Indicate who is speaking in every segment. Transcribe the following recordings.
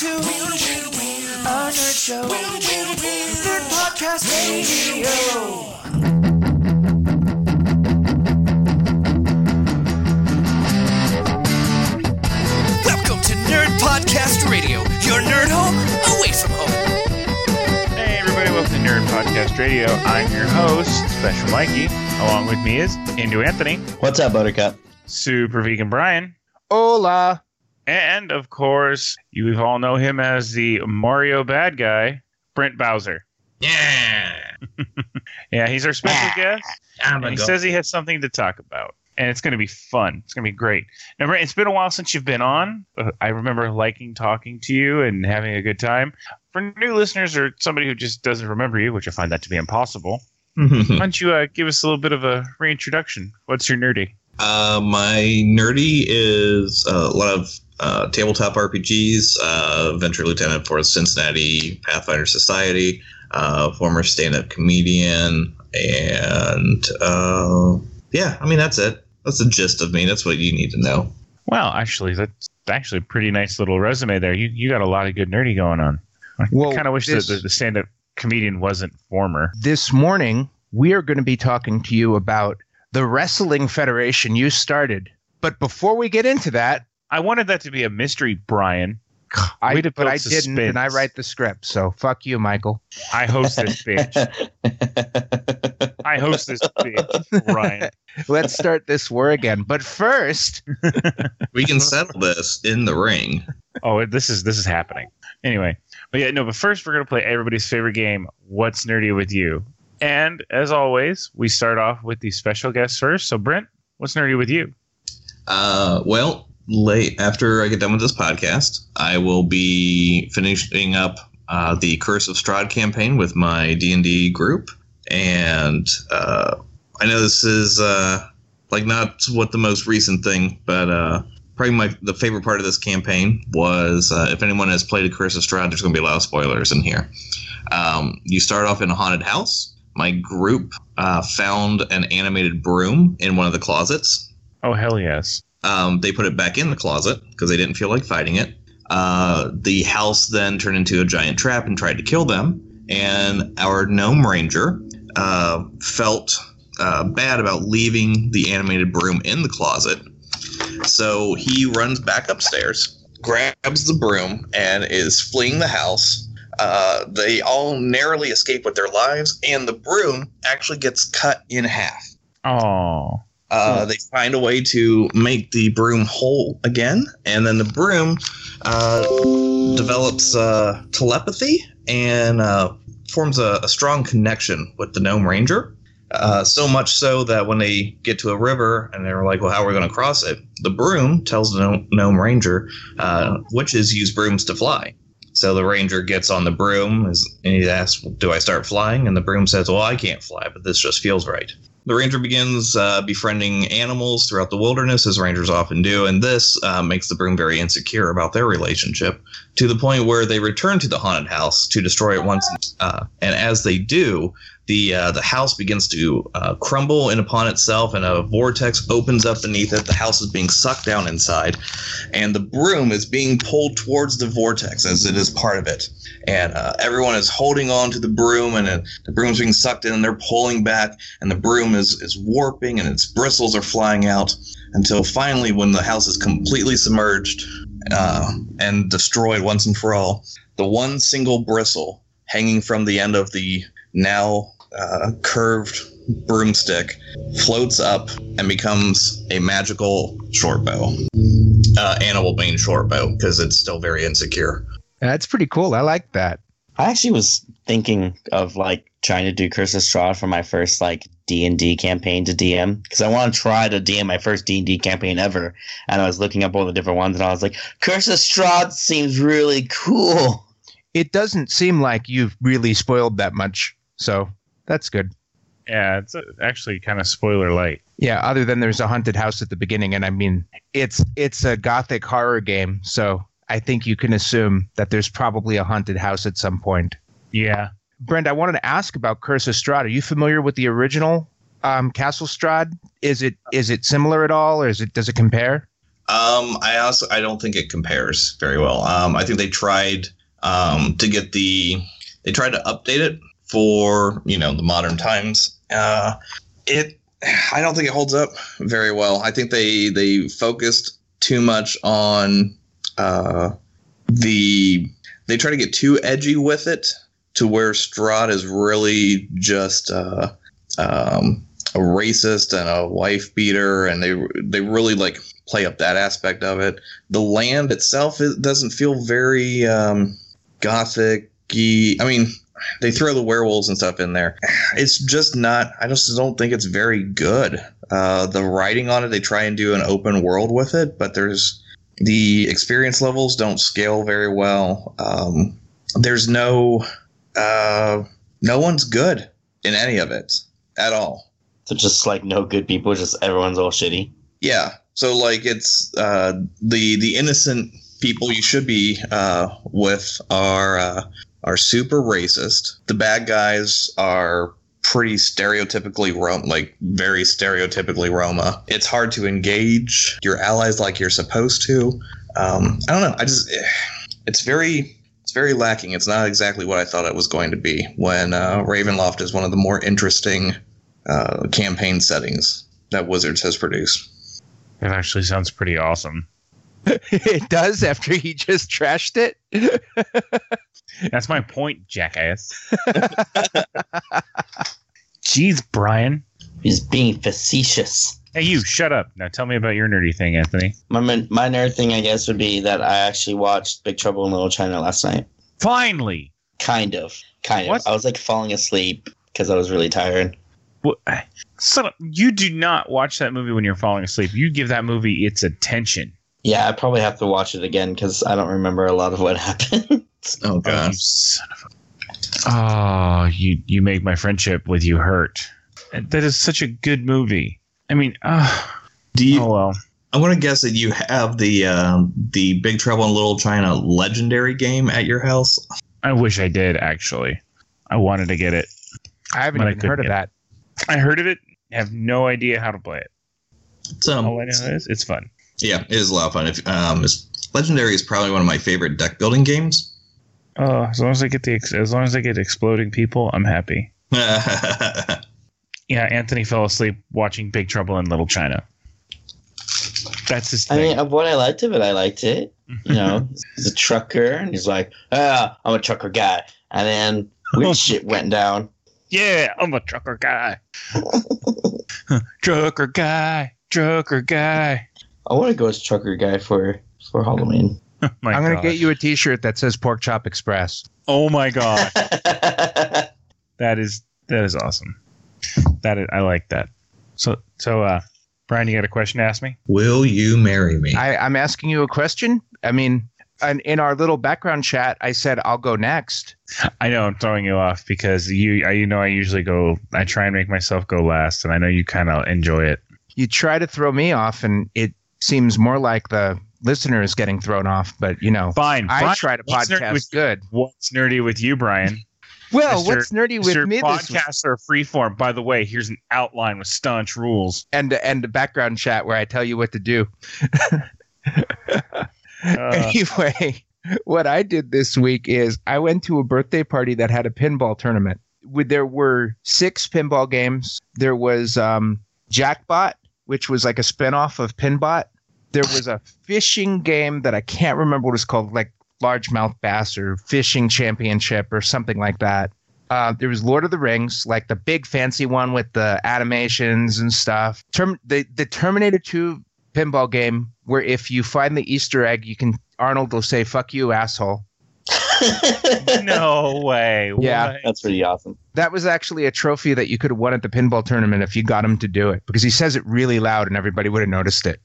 Speaker 1: to a nerd show. Nerd Podcast Radio. Welcome to Nerd Podcast Radio, your nerd home away from home.
Speaker 2: Hey everybody, welcome to Nerd Podcast Radio. I'm your host, Special Mikey. Along with me is Hindu Anthony,
Speaker 3: What's up, Buttercup?
Speaker 2: Super Vegan Brian,
Speaker 4: Hola.
Speaker 2: And of course, you all know him as the Mario bad guy, Brent Bowser.
Speaker 3: Yeah,
Speaker 2: Yeah, he's our special guest,
Speaker 3: I'm
Speaker 2: and he says he has something to talk about. And it's going to be fun. It's going to be great. Now, Brent, it's been a while since you've been on. Uh, I remember liking talking to you and having a good time. For new listeners or somebody who just doesn't remember you, which I find that to be impossible, why don't you uh, give us a little bit of a reintroduction? What's your nerdy?
Speaker 5: Uh, my nerdy is uh, a lot of uh, tabletop RPGs, uh, Venture Lieutenant for Cincinnati Pathfinder Society, uh, former stand up comedian, and uh, yeah, I mean, that's it. That's the gist of me. That's what you need to know.
Speaker 2: Well, actually, that's actually a pretty nice little resume there. You you got a lot of good nerdy going on. I
Speaker 4: Well,
Speaker 2: kind of wish
Speaker 4: this-
Speaker 2: that the, the stand-up comedian wasn't former.
Speaker 4: This morning, we are going to be talking to you about the Wrestling Federation you started. But before we get into that,
Speaker 2: I wanted that to be a mystery, Brian.
Speaker 4: I,
Speaker 2: Way to
Speaker 4: but
Speaker 2: build
Speaker 4: I didn't, and I write the script. So fuck you, Michael.
Speaker 2: I host this bitch. I host this bitch, Brian.
Speaker 4: Let's start this war again. But first,
Speaker 5: We can settle this in the ring.
Speaker 2: Oh, this is this is happening. Anyway, but yeah, no. But first, we're gonna play everybody's favorite game. What's nerdy with you? And as always, we start off with the special guest first. So, Brent, what's nerdy with you?
Speaker 5: Uh, well, late after I get done with this podcast, I will be finishing up uh, the Curse of Strahd campaign with my D and D group, and uh, I know this is uh, like not what the most recent thing, but uh, probably my the favorite part of this campaign was uh, if anyone has played a Curse of Strahd, there's going to be a lot of spoilers in here. Um, you start off in a haunted house. My group uh, found an animated broom in one of the closets
Speaker 2: Oh, hell yes.
Speaker 5: Um, they put it back in the closet because they didn't feel like fighting it. Uh, the house then turned into a giant trap and tried to kill them. And our gnome ranger uh, felt uh, bad about leaving the animated broom in the closet. So he runs back upstairs, grabs the broom, and is fleeing the house. Uh, they all narrowly escape with their lives, and the broom actually gets cut in half.
Speaker 2: Oh,
Speaker 5: Uh, they find a way to make the broom whole again, and then the broom uh, develops uh, telepathy and uh, forms a, a strong connection with the gnome ranger. Uh, so much so that when they get to a river and they're like, "Well, how are we going to cross it?" The broom tells the gnome, ranger, uh, "Witches use brooms to fly." So the ranger gets on the broom and he asks, "Do I start flying?" And the broom says, "Well, I can't fly, but this just feels right." The ranger begins uh, befriending animals throughout the wilderness, as rangers often do, and this uh, makes the broom very insecure about their relationship to the point where they return to the haunted house to destroy it once. Uh, and as they do, the uh, the house begins to uh, crumble in upon itself, and a vortex opens up beneath it. The house is being sucked down inside, and the broom is being pulled towards the vortex as it is part of it. And uh, everyone is holding on to the broom, and the broom's being sucked in, and they're pulling back, and the broom is is warping, and its bristles are flying out until finally, when the house is completely submerged uh, and destroyed once and for all, the one single bristle hanging from the end of the now uh, curved broomstick floats up and becomes a magical short bow. Uh, animal bane short bow because it's still very insecure.
Speaker 4: that's pretty cool. I like that.
Speaker 3: I actually was thinking of like trying to do Curse of Strahd for my first like D and D campaign to DM because I want to try to DM my first D and D campaign ever. And I was looking up all the different ones, and I was like, Curse of Strahd seems really cool.
Speaker 4: It doesn't seem like you've really spoiled that much. So that's good.
Speaker 2: yeah. It's uh actually kind of spoiler light.
Speaker 4: Yeah, other than there's a haunted house at the beginning, and I mean, it's it's a gothic horror game, so I think you can assume that there's probably a haunted house at some point.
Speaker 2: Yeah.
Speaker 4: Brent, I wanted to ask about Curse of Strahd. Are you familiar with the original um, Castle Strahd? Is it is it similar at all, or is it does it compare?
Speaker 5: Um, I also I don't think it compares very well. Um, I think they tried um, to get the they tried to update it for you know the modern times. Uh, it I don't think it holds up very well. I think they they focused too much on uh, the they try to get too edgy with it to where Strahd is really just uh, um, a racist and a wife beater, and they they really like play up that aspect of it. The land itself it doesn't feel very um, gothic I mean, they throw the werewolves and stuff in there. It's just not. I just don't think it's very good. Uh, the writing on it, they try and do an open world with it, but there's the experience levels don't scale very well. Um, there's no, uh, no one's good in any of it at all.
Speaker 3: So just like no good people, just everyone's all shitty.
Speaker 5: Yeah. So like it's uh, the the innocent people you should be uh, with are uh, are super racist. The bad guys are pretty stereotypically Roma, like very stereotypically Roma. It's hard to engage your allies like you're supposed to. Um, I don't know. I just it's very it's very lacking. It's not exactly what I thought it was going to be. When uh, Ravenloft is one of the more interesting uh, campaign settings that Wizards has produced.
Speaker 2: It actually sounds pretty awesome.
Speaker 4: it does after he just trashed it.
Speaker 2: That's my point, jackass. Jeez, Brian.
Speaker 3: He's being facetious.
Speaker 2: Hey, you, shut up. Now tell me about your nerdy thing, Anthony.
Speaker 3: My my nerd thing, I guess, would be that I actually watched Big Trouble in Little China last night.
Speaker 2: Finally.
Speaker 3: Kind of, kind
Speaker 2: What?
Speaker 3: of. I was like falling asleep because I was really tired.
Speaker 2: What? So you do not watch that movie when you're falling asleep. You give that movie its attention.
Speaker 3: Yeah, I probably have to watch it again because I don't remember a lot of what happened.
Speaker 5: Oh
Speaker 2: you
Speaker 5: god.
Speaker 2: son Oh, you you make my friendship with you hurt. That is such a good movie. I mean, uh,
Speaker 5: Do you?
Speaker 2: oh well.
Speaker 5: I'm gonna guess that you have the um, the Big Trouble in Little China legendary game at your house.
Speaker 2: I wish I did actually. I wanted to get it.
Speaker 4: I haven't
Speaker 2: But I
Speaker 4: even heard of
Speaker 2: get
Speaker 4: that.
Speaker 2: I heard of it. Have no idea how to play it.
Speaker 5: It's, um,
Speaker 2: All I know is it's fun.
Speaker 5: Yeah, it is a lot of fun. If um, it's, legendary is probably one of my favorite deck building games.
Speaker 2: Oh, as long as I get the ex- as long as I get exploding people, I'm happy. Yeah, Anthony fell asleep watching Big Trouble in Little China. That's his
Speaker 3: I mean, of what I liked of it, I liked it. You know, he's a trucker, and he's like, "Ah, I'm a trucker guy," and then weird shit went down.
Speaker 2: yeah, I'm a trucker guy. trucker guy, trucker guy.
Speaker 3: I want to go as trucker guy for for Halloween.
Speaker 2: My
Speaker 4: I'm going to
Speaker 2: God.
Speaker 4: get you a T-shirt that says Pork Chop Express.
Speaker 2: Oh my god, that is that is awesome. That is, I like that. So so uh, Brian, you got a question to ask me?
Speaker 5: Will you marry me?
Speaker 4: I, I'm asking you a question. I mean, and in our little background chat, I said I'll go next.
Speaker 2: I know I'm throwing you off because you I, you know I usually go I try and make myself go last, and I know you kind of enjoy it.
Speaker 4: You try to throw me off, and it seems more like the listener is getting thrown off. But you know,
Speaker 2: Fine,
Speaker 4: I
Speaker 2: fine.
Speaker 4: try to
Speaker 2: What's nerdy
Speaker 4: podcast
Speaker 2: with-
Speaker 4: good.
Speaker 2: What's nerdy with you, Brian?
Speaker 4: Well,
Speaker 2: Mr.
Speaker 4: what's nerdy with
Speaker 2: Mr.
Speaker 4: me this
Speaker 2: podcasts are freeform. By the way, here's an outline with staunch rules.
Speaker 4: and and the background chat where I tell you what to do.
Speaker 2: Uh,
Speaker 4: anyway, what I did this week is I went to a birthday party that had a pinball tournament. With- There were six pinball games. There was um, Jackbot, which was like a spinoff of Pinbot. There was a fishing game that I can't remember what it's called, like Largemouth Bass or Fishing Championship or something like that. Uh, there was Lord of the Rings, like the big fancy one with the animations and stuff. Term- the the Terminator 2 pinball game where if you find the Easter egg, you can Arnold will say "fuck you, asshole."
Speaker 2: No way.
Speaker 4: Yeah.
Speaker 2: What?
Speaker 3: That's pretty awesome.
Speaker 4: That was actually a trophy that you could have won at the pinball tournament if you got him to do it because he says it really loud and everybody would have noticed it.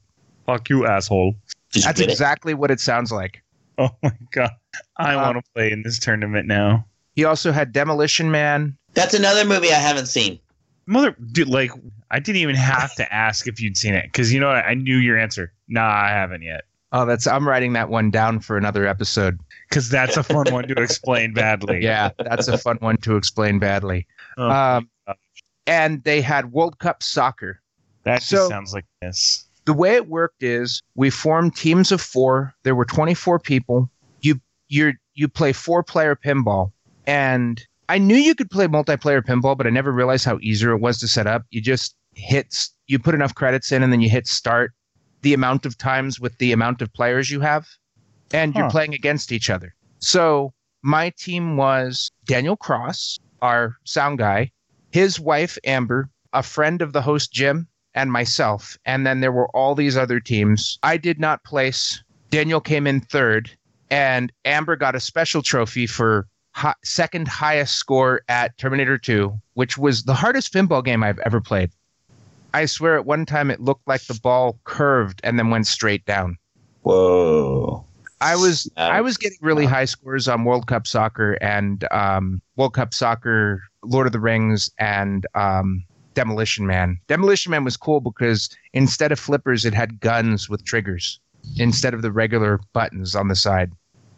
Speaker 2: Fuck you, asshole.
Speaker 3: You
Speaker 4: That's
Speaker 3: get it?
Speaker 4: exactly what it sounds like.
Speaker 2: Oh my god. I
Speaker 4: Uh,
Speaker 2: want to play in this tournament now.
Speaker 4: He also had Demolition Man.
Speaker 3: That's another movie I haven't seen.
Speaker 2: Mother, dude, like, I didn't even have to ask if you'd seen it because you know what? I knew your answer. Nah, I haven't yet.
Speaker 4: Oh, that's I'm writing that one down for another episode.
Speaker 2: Because that's a fun one to explain badly.
Speaker 4: Yeah, that's a fun one to explain badly.
Speaker 2: Oh,
Speaker 4: Um, and they had World Cup soccer.
Speaker 2: that just sounds like this.
Speaker 4: The way it worked is we formed teams of four. There were 24 people. You you you play four player pinball, and I knew you could play multiplayer pinball, but I never realized how easier it was to set up. You just hit you put enough credits in, and then you hit start the amount of times with the amount of players you have, and you're playing against each other. So my team was Daniel Cross, our sound guy, his wife Amber, a friend of the host Jim, and myself. And then there were all these other teams. I did not place. Daniel came in third, and Amber got a special trophy for hi- second highest score at Terminator 2, which was the hardest pinball game I've ever played. I swear at one time it looked like the ball curved and then went straight down.
Speaker 3: Whoa.
Speaker 4: I was
Speaker 3: Um,
Speaker 4: I was getting really high scores on World Cup Soccer and um, World Cup Soccer, Lord of the Rings, and um, Demolition Man. Demolition Man was cool because instead of flippers, it had guns with triggers instead of the regular buttons on the side.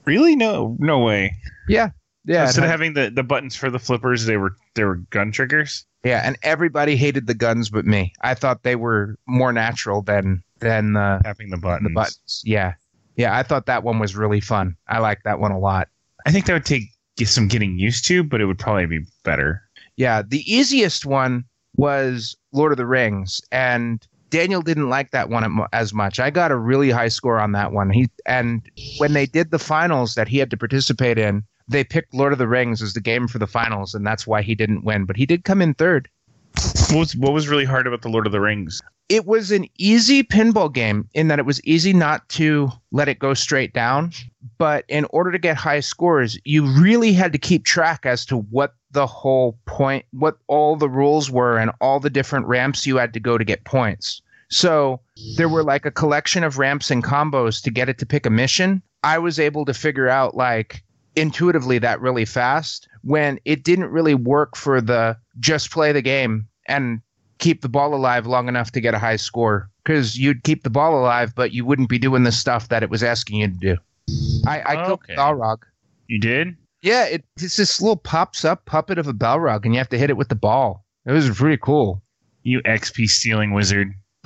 Speaker 2: Really? No, no way.
Speaker 4: Yeah, yeah, it
Speaker 2: Instead of having the, the buttons for the flippers, they were they were gun triggers.
Speaker 4: yeah, and everybody hated the guns but me. I thought they were more natural than than the
Speaker 2: Tapping the buttons.
Speaker 4: the buttons. Yeah, yeah, I thought that one was really fun. I liked that one a lot.
Speaker 2: I think that would take some getting used to, but it would probably be better.
Speaker 4: Yeah, the easiest one was Lord of the Rings, and Daniel didn't like that one as much. I got a really high score on that one. He and when they did the finals that he had to participate in, they picked Lord of the Rings as the game for the finals, and that's why he didn't win. But he did come in third.
Speaker 2: What was what was really hard about the Lord of the Rings?
Speaker 4: It was an easy pinball game in that it was easy not to let it go straight down. But in order to get high scores, you really had to keep track as to what the whole point, what all the rules were, and all the different ramps you had to go to get points. So there were like a collection of ramps and combos to get it to pick a mission. I was able to figure out like intuitively that really fast when it didn't really work for the just play the game and keep the ball alive long enough to get a high score because you'd keep the ball alive, but you wouldn't be doing the stuff that it was asking you to do. I, I killed
Speaker 2: Okay.
Speaker 4: Balrog.
Speaker 2: You did?
Speaker 4: Yeah, it, it's this little pops up puppet of a Balrog, and you have to hit it with the ball. It was pretty cool.
Speaker 2: You XP stealing wizard.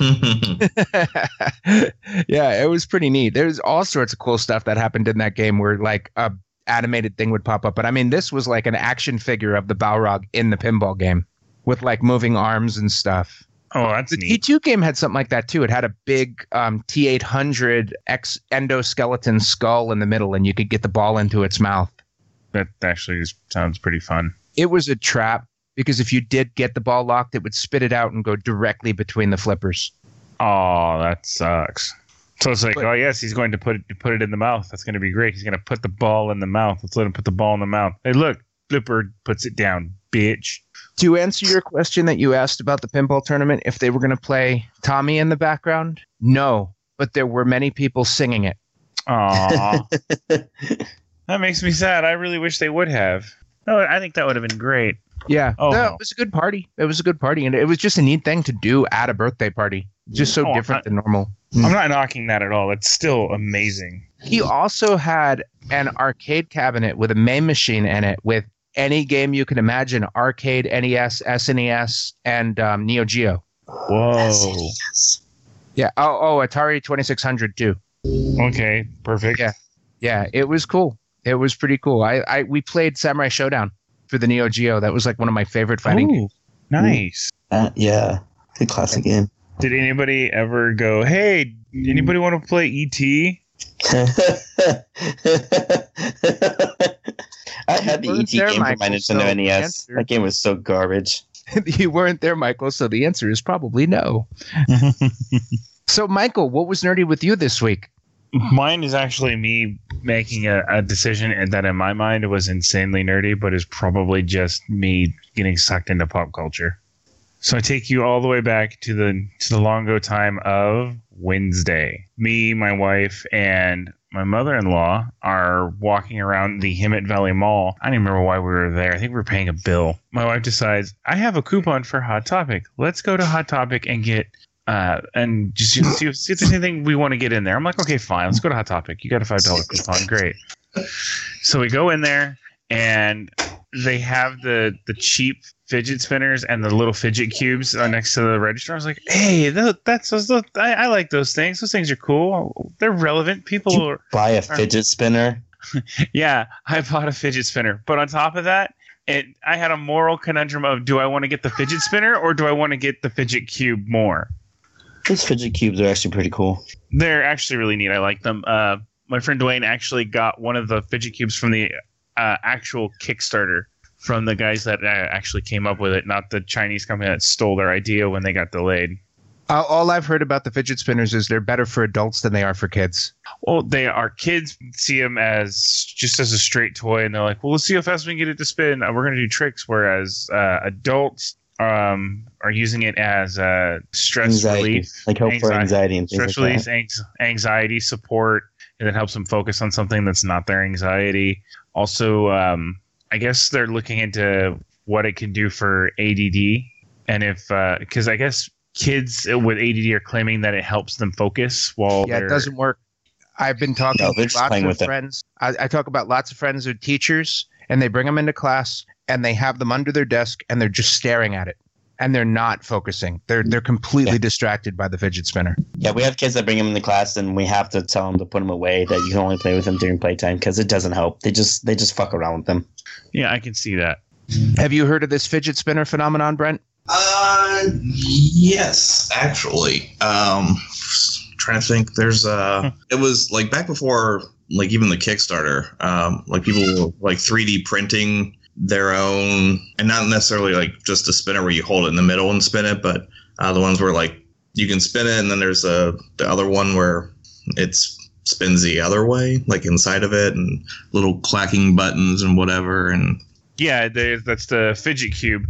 Speaker 4: yeah, it was pretty neat. There's all sorts of cool stuff that happened in that game where like a animated thing would pop up. But I mean, this was like an action figure of the Balrog in the pinball game with like moving arms and stuff.
Speaker 2: Oh, that's
Speaker 4: The
Speaker 2: neat.
Speaker 4: T2 game had something like that too. It had a big um, T800 X endoskeleton skull in the middle, and you could get the ball into its mouth.
Speaker 2: That actually is- sounds pretty fun.
Speaker 4: It was a trap because if you did get the ball locked, it would spit it out and go directly between the flippers.
Speaker 2: Oh, that sucks. So it's like,
Speaker 4: But-
Speaker 2: oh yes, he's going to put it put it in the mouth. That's going to be great. He's going to put the ball in the mouth. Let's let him put the ball in the mouth. Hey, look, Flipper puts it down, bitch.
Speaker 4: To answer your question that you asked about the pinball tournament, if they were going to play Tommy in the background, no, but there were many people singing it.
Speaker 2: Aw, that makes me sad. I really wish they would have. No, I think that would have been great.
Speaker 4: Yeah,
Speaker 2: Oh,
Speaker 4: no,
Speaker 2: no.
Speaker 4: it was a good party. It was a good party, and it was just a neat thing to do at a birthday party. Just so
Speaker 2: Oh,
Speaker 4: different
Speaker 2: I-
Speaker 4: than normal.
Speaker 2: I'm mm. not knocking that at all. It's still amazing.
Speaker 4: He also had an arcade cabinet with a main machine in it with any game you can imagine arcade, NES, SNES, and um, Neo Geo.
Speaker 2: Whoa.
Speaker 4: Yeah. Oh, oh, Atari 2600 too.
Speaker 2: Okay, perfect.
Speaker 4: Yeah. Yeah, it was cool. It was pretty cool. I, I we played Samurai Showdown for the Neo Geo. That was like one of my favorite fighting games.
Speaker 2: Nice.
Speaker 3: Uh, yeah. Good classic game.
Speaker 2: Did anybody ever go, hey, anybody want to play ET?
Speaker 3: I had the ET
Speaker 4: there,
Speaker 3: game for my
Speaker 4: Michael,
Speaker 3: Nintendo
Speaker 4: so
Speaker 3: NES.
Speaker 4: answer-
Speaker 3: That game was so garbage.
Speaker 4: you weren't there, Michael, so the answer is probably no. So, Michael, what was nerdy with you this week?
Speaker 2: Mine is actually me making a, a decision and that in my mind was insanely nerdy, but is probably just me getting sucked into pop culture. So I take you all the way back to the to the long ago time of Wednesday. Me, my wife, and my mother-in-law are walking around the Hemet Valley Mall. I don't even remember why we were there. I think we were paying a bill. My wife decides, I have a coupon for Hot Topic. Let's go to Hot Topic and get uh, and just see, if see if there's anything we want to get in there. I'm like, okay, fine, let's go to Hot Topic. You got a five dollar coupon, great. So we go in there, and they have the the cheap fidget spinners and the little fidget cubes uh, next to the register. I was like, hey, that's those. look- I, I like those things. Those things are cool. They're relevant. People are.
Speaker 3: Buy a fidget spinner.
Speaker 2: Yeah, I bought a fidget spinner, but on top of that, it I had a moral conundrum of do I want to get the fidget spinner or do I want to get the fidget cube more?
Speaker 3: These fidget cubes are actually pretty cool.
Speaker 2: They're actually really neat. I like them. Uh, my friend Dwayne actually got one of the fidget cubes from the uh, actual Kickstarter from the guys that uh, actually came up with it, not the Chinese company that stole their idea when they got delayed.
Speaker 4: Uh, all I've heard about the fidget spinners is they're better for adults than they are for kids.
Speaker 2: Well, they are kids see them as just as a straight toy, and they're like, "Well, let's see how fast we can get it to spin. Uh, we're going to do tricks." Whereas uh, adults um, are using it as uh, stress
Speaker 3: Anxiety.
Speaker 2: relief,
Speaker 3: Like help for
Speaker 2: Anxiety.
Speaker 3: anxiety and
Speaker 2: stress
Speaker 3: like
Speaker 2: release,
Speaker 3: that.
Speaker 2: anx- anxiety support, and it helps them focus on something that's not their anxiety. Also, um, I guess they're looking into what it can do for ADD, and if because I guess kids with ADD are claiming that it helps them focus while
Speaker 4: yeah, it doesn't work. I've been talking
Speaker 3: No,
Speaker 4: to lots of
Speaker 3: with
Speaker 4: friends. I, I talk about lots of friends who are teachers, and they bring them into class, and they have them under their desk, and they're just staring at it, and they're not focusing. They're they're completely
Speaker 3: Yeah.
Speaker 4: distracted by the fidget spinner.
Speaker 3: Yeah, we have kids that bring them into class, and we have to tell them to put them away. That you can only play with them during playtime because it doesn't help. They just they just fuck around with them.
Speaker 2: Yeah, I can see that.
Speaker 4: Have you heard of this fidget spinner phenomenon, Brent?
Speaker 5: Uh, yes, actually. Um, trying to think. There's uh, it was like back before, like even the Kickstarter. Um, like people were like 3D printing their own, and not necessarily like just a spinner where you hold it in the middle and spin it, but uh, the ones where like you can spin it, and then there's a the other one where it's spins the other way, like inside of it, and little clacking buttons and whatever, and
Speaker 2: Yeah, there- that's the fidget cube.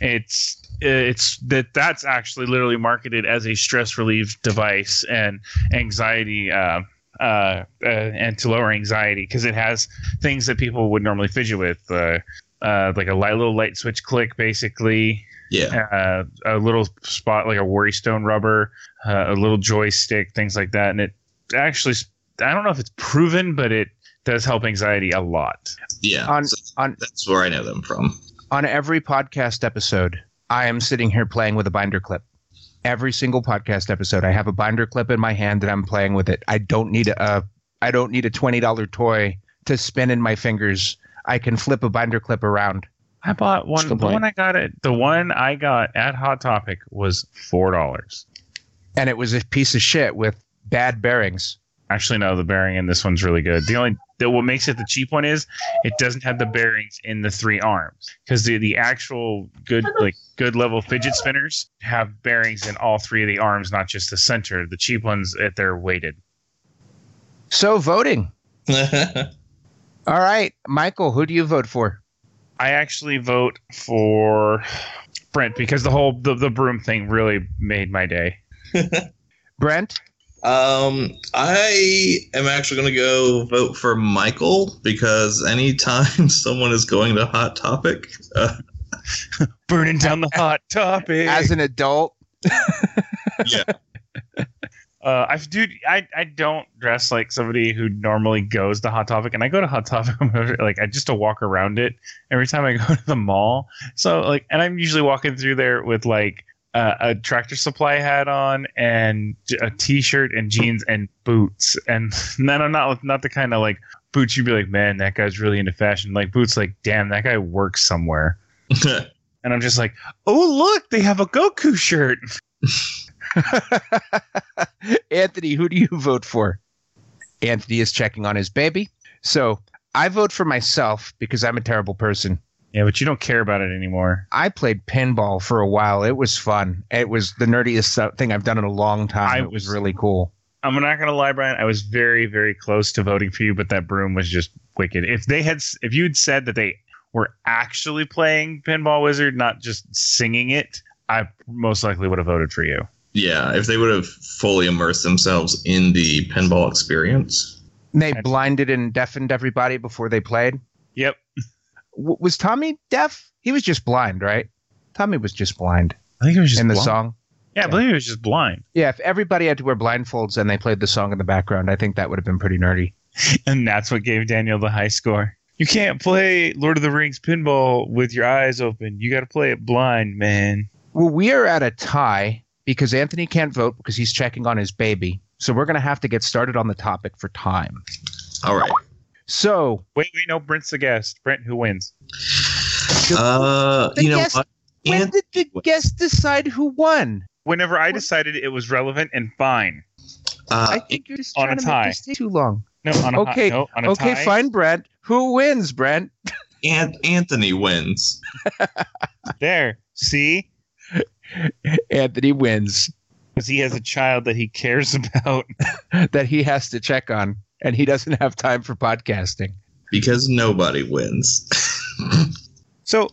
Speaker 2: It's it's that that's actually literally marketed as a stress relief device and anxiety uh, uh, uh, and to lower anxiety because it has things that people would normally fidget with, uh, uh, like a light, little light switch click, basically,
Speaker 5: yeah.
Speaker 2: uh, a little spot like a worry stone rubber, uh, a little joystick, things like that, and it actually I don't know if it's proven, but it does help anxiety a lot.
Speaker 5: Yeah,
Speaker 4: On-
Speaker 5: so
Speaker 4: on-
Speaker 5: that's where I know them from.
Speaker 4: On every podcast episode, I am sitting here playing with a binder clip. Every single podcast episode, I have a binder clip in my hand and I'm playing with it. I don't need a I don't need a twenty dollar toy to spin in my fingers. I can flip a binder clip around.
Speaker 2: I bought one. The
Speaker 3: point.
Speaker 2: one I got it. The one I got at Hot Topic was four dollars.
Speaker 4: and it was a piece of shit with bad bearings.
Speaker 2: Actually, no, the bearing in this one's really good. The only the, what makes it the cheap one is it doesn't have the bearings in the three arms because the the actual good like good level fidget spinners have bearings in all three of the arms, not just the center. The cheap ones, eh, they're weighted.
Speaker 4: So voting. All right, Michael, who do you vote for?
Speaker 2: I actually vote for Brent because the whole the, the broom thing really made my day.
Speaker 4: Brent?
Speaker 5: um, I am actually going to go vote for Michael because anytime someone is going to Hot Topic, uh,
Speaker 2: Burning down the hot topic.
Speaker 4: As an adult,
Speaker 5: yeah,
Speaker 2: Uh, I dude, I, I don't dress like somebody who normally goes to Hot Topic, and I go to Hot Topic like I just to walk around it every time I go to the mall. So like, and I'm usually walking through there with like uh, a tractor supply hat on and a t-shirt and jeans and boots, and then I'm not not the kind of like boots you'd be like, man, that guy's really into fashion. Like boots, like damn, that guy works somewhere. And I'm just like, oh look, they have a Goku shirt.
Speaker 4: Anthony, who do you vote for? Anthony is checking on his baby. So I vote for myself because I'm a terrible person.
Speaker 2: Yeah, but you don't care about it anymore.
Speaker 4: I played pinball for a while. It was fun. It was the nerdiest thing I've done in a long time.
Speaker 2: I
Speaker 4: it was
Speaker 2: was-
Speaker 4: really cool.
Speaker 2: I'm not gonna lie, Brian. I was very, very close to voting for you, but that broom was just wicked. If they had, if you had said that they were actually playing Pinball Wizard, not just singing it, I most likely would have voted for you.
Speaker 5: Yeah. If they would have fully immersed themselves in the pinball experience,
Speaker 4: They blinded and deafened everybody before they played.
Speaker 2: Yep.
Speaker 4: W- was Tommy deaf? He was just blind, right? Tommy was just blind
Speaker 2: I think it was just
Speaker 4: in the
Speaker 2: blind.
Speaker 4: song.
Speaker 2: Yeah, I believe it was just blind,
Speaker 4: Yeah, if everybody had to wear blindfolds and they played the song in the background, I think that would have been pretty nerdy.
Speaker 2: and that's what gave Daniel the high score. You can't play Lord of the Rings pinball with your eyes open. You got to play it blind, man.
Speaker 4: Well, we are at a tie because Anthony can't vote because he's checking on his baby. So we're going to have to get started on the topic for time.
Speaker 5: All right.
Speaker 4: So
Speaker 2: Wait, wait, no, Brent's the guest. Brent, who wins?
Speaker 5: Uh,
Speaker 4: The
Speaker 5: you know
Speaker 4: guest-
Speaker 5: what?
Speaker 4: when
Speaker 5: Ant-
Speaker 4: did the guest decide who won?
Speaker 2: Whenever I decided it was relevant and fine.
Speaker 5: uh,
Speaker 4: I think you're just
Speaker 2: on a
Speaker 4: trying to
Speaker 2: tie.
Speaker 4: make this take too long.
Speaker 2: No, on a
Speaker 4: Okay,
Speaker 2: no, on a
Speaker 4: Okay,
Speaker 2: tie.
Speaker 4: fine, Brent. Who wins, Brent?
Speaker 5: Ant- Anthony wins.
Speaker 2: There, see,
Speaker 4: Anthony wins.
Speaker 2: because he has a child that he cares about.
Speaker 4: That he has to check on, and he doesn't have time for podcasting.
Speaker 5: Because nobody wins.
Speaker 2: So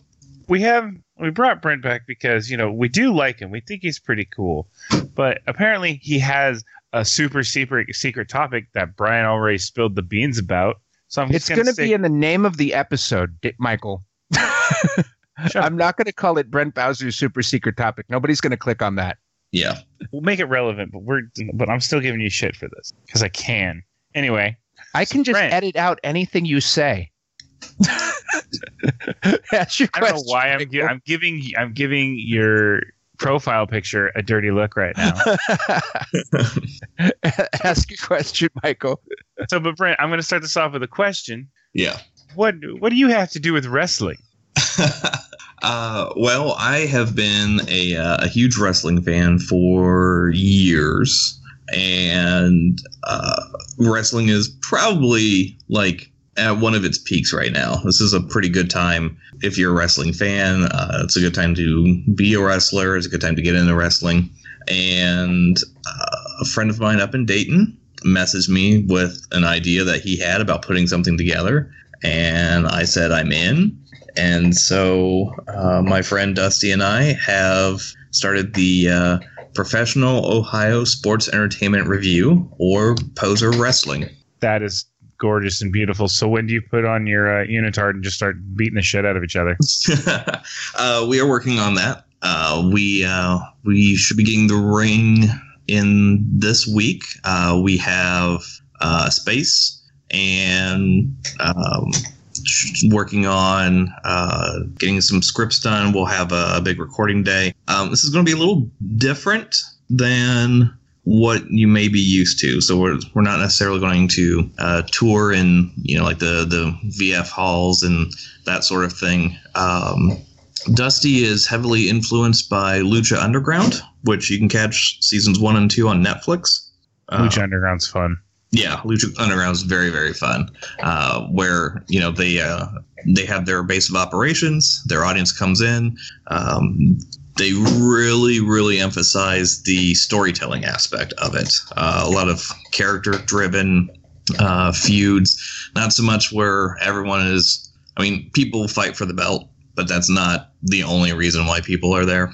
Speaker 2: we have we brought Brent back because you know we do like him. We think he's pretty cool, but apparently he has a super secret secret topic that Brian already spilled the beans about. So I'm
Speaker 4: It's going to
Speaker 2: say,
Speaker 4: be in the name of the episode, Michael.
Speaker 2: Shut up.
Speaker 4: I'm not going to call it Brent Bowser's super secret topic. Nobody's going to click on that.
Speaker 5: yeah.
Speaker 2: we'll make it relevant, but we're but I'm still giving you shit for this because I can. Anyway,
Speaker 4: I can just
Speaker 2: Brent.
Speaker 4: edit out anything you say. That's your
Speaker 2: I don't know
Speaker 4: question.
Speaker 2: why I'm gi- I'm giving I'm giving your profile picture a dirty look right now.
Speaker 4: Ask a question, Michael.
Speaker 2: so, but Brent, I'm going to start this off with a question.
Speaker 5: Yeah.
Speaker 2: What what do you have to do with wrestling?
Speaker 5: uh, well, I have been a, uh, a huge wrestling fan for years, and uh, wrestling is probably like at one of its peaks right now. This is a pretty good time if you're a wrestling fan. Uh, it's a good time to be a wrestler. It's a good time to get into wrestling. And uh, a friend of mine up in Dayton messaged me with an idea that he had about putting something together, and I said I'm in. And so uh, my friend Dusty and I have started the uh, Professional Ohio Sports Entertainment Review, or Poser Wrestling.
Speaker 2: That is gorgeous and beautiful. So when do you put on your uh, unitard and just start beating the shit out of each other?
Speaker 5: uh, we are working on that. Uh, we uh, we should be getting the ring in this week. Uh, we have uh, space and um, working on uh, getting some scripts done. We'll have a, a big recording day. Um, this is going to be a little different than what you may be used to. So we're, we're not necessarily going to uh, tour in you know like the the VF halls and that sort of thing. Um, Dusty is heavily influenced by Lucha Underground, which you can catch seasons one and two on Netflix. Uh,
Speaker 2: Lucha Underground's fun.
Speaker 5: Yeah, Lucha Underground is very very fun. Uh, where you know they uh, they have their base of operations, their audience comes in. Um, they really really emphasize the storytelling aspect of it. Uh, a lot of character driven uh, feuds, not so much where everyone is. I mean, people fight for the belt, but that's not the only reason why people are there.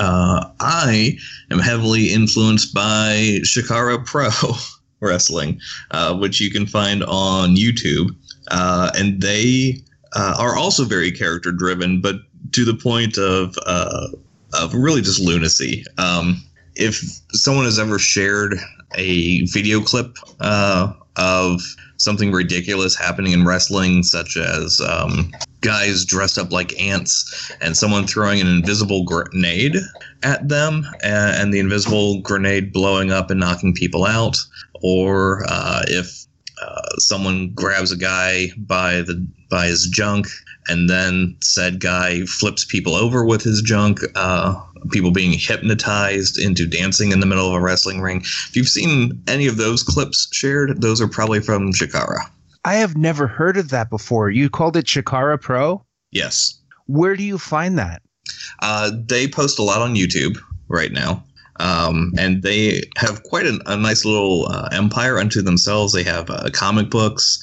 Speaker 5: Uh, I am heavily influenced by Chikara Pro Wrestling, uh, which you can find on YouTube. Uh, and they uh, are also very character driven, but to the point of uh, of really just lunacy. Um, if someone has ever shared a video clip uh, of something ridiculous happening in wrestling, such as um, guys dressed up like ants and someone throwing an invisible grenade at them, and, and the invisible grenade blowing up and knocking people out, or uh, if uh, someone grabs a guy by the by his junk and then said guy flips people over with his junk uh, people being hypnotized into dancing in the middle of a wrestling ring if you've seen any of those clips shared those are probably from Chikara
Speaker 4: I have never heard of that before. You called it Chikara Pro?
Speaker 5: yes
Speaker 4: Where do you find that?
Speaker 5: uh, they post a lot on youtube right now um, and they have quite a, a nice little uh, empire unto themselves. They have uh, comic books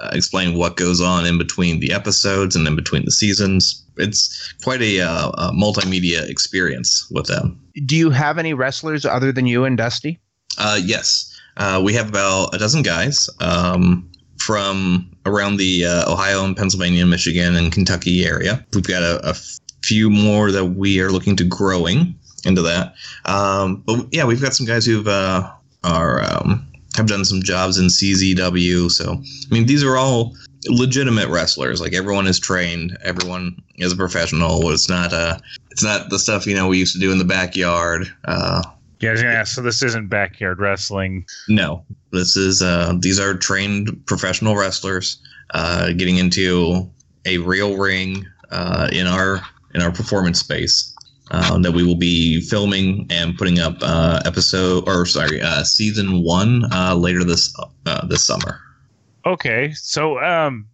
Speaker 5: uh, explain what goes on in between the episodes and in between the seasons. It's quite a, uh, a multimedia experience with them.
Speaker 4: Do you have any wrestlers other than you and Dusty?
Speaker 5: Uh, yes, uh, we have about a dozen guys um, from around the uh, Ohio and Pennsylvania, Michigan, and Kentucky area. We've got a, a few more that we are looking to growing into that. Um, but yeah, we've got some guys who've uh, are um, have done some jobs in CZW. So I mean, these are all legitimate wrestlers. Like everyone is trained, everyone is a professional. It's not uh it's not the stuff you know we used to do in the backyard. Uh,
Speaker 2: Yeah, I was gonna ask. So this isn't backyard wrestling.
Speaker 5: no, this is uh these are trained professional wrestlers uh, getting into a real ring uh, in our in our performance space. Uh, that we will be filming and putting up uh, episode or sorry uh, season one uh, later this uh, this summer.
Speaker 2: Okay, so um,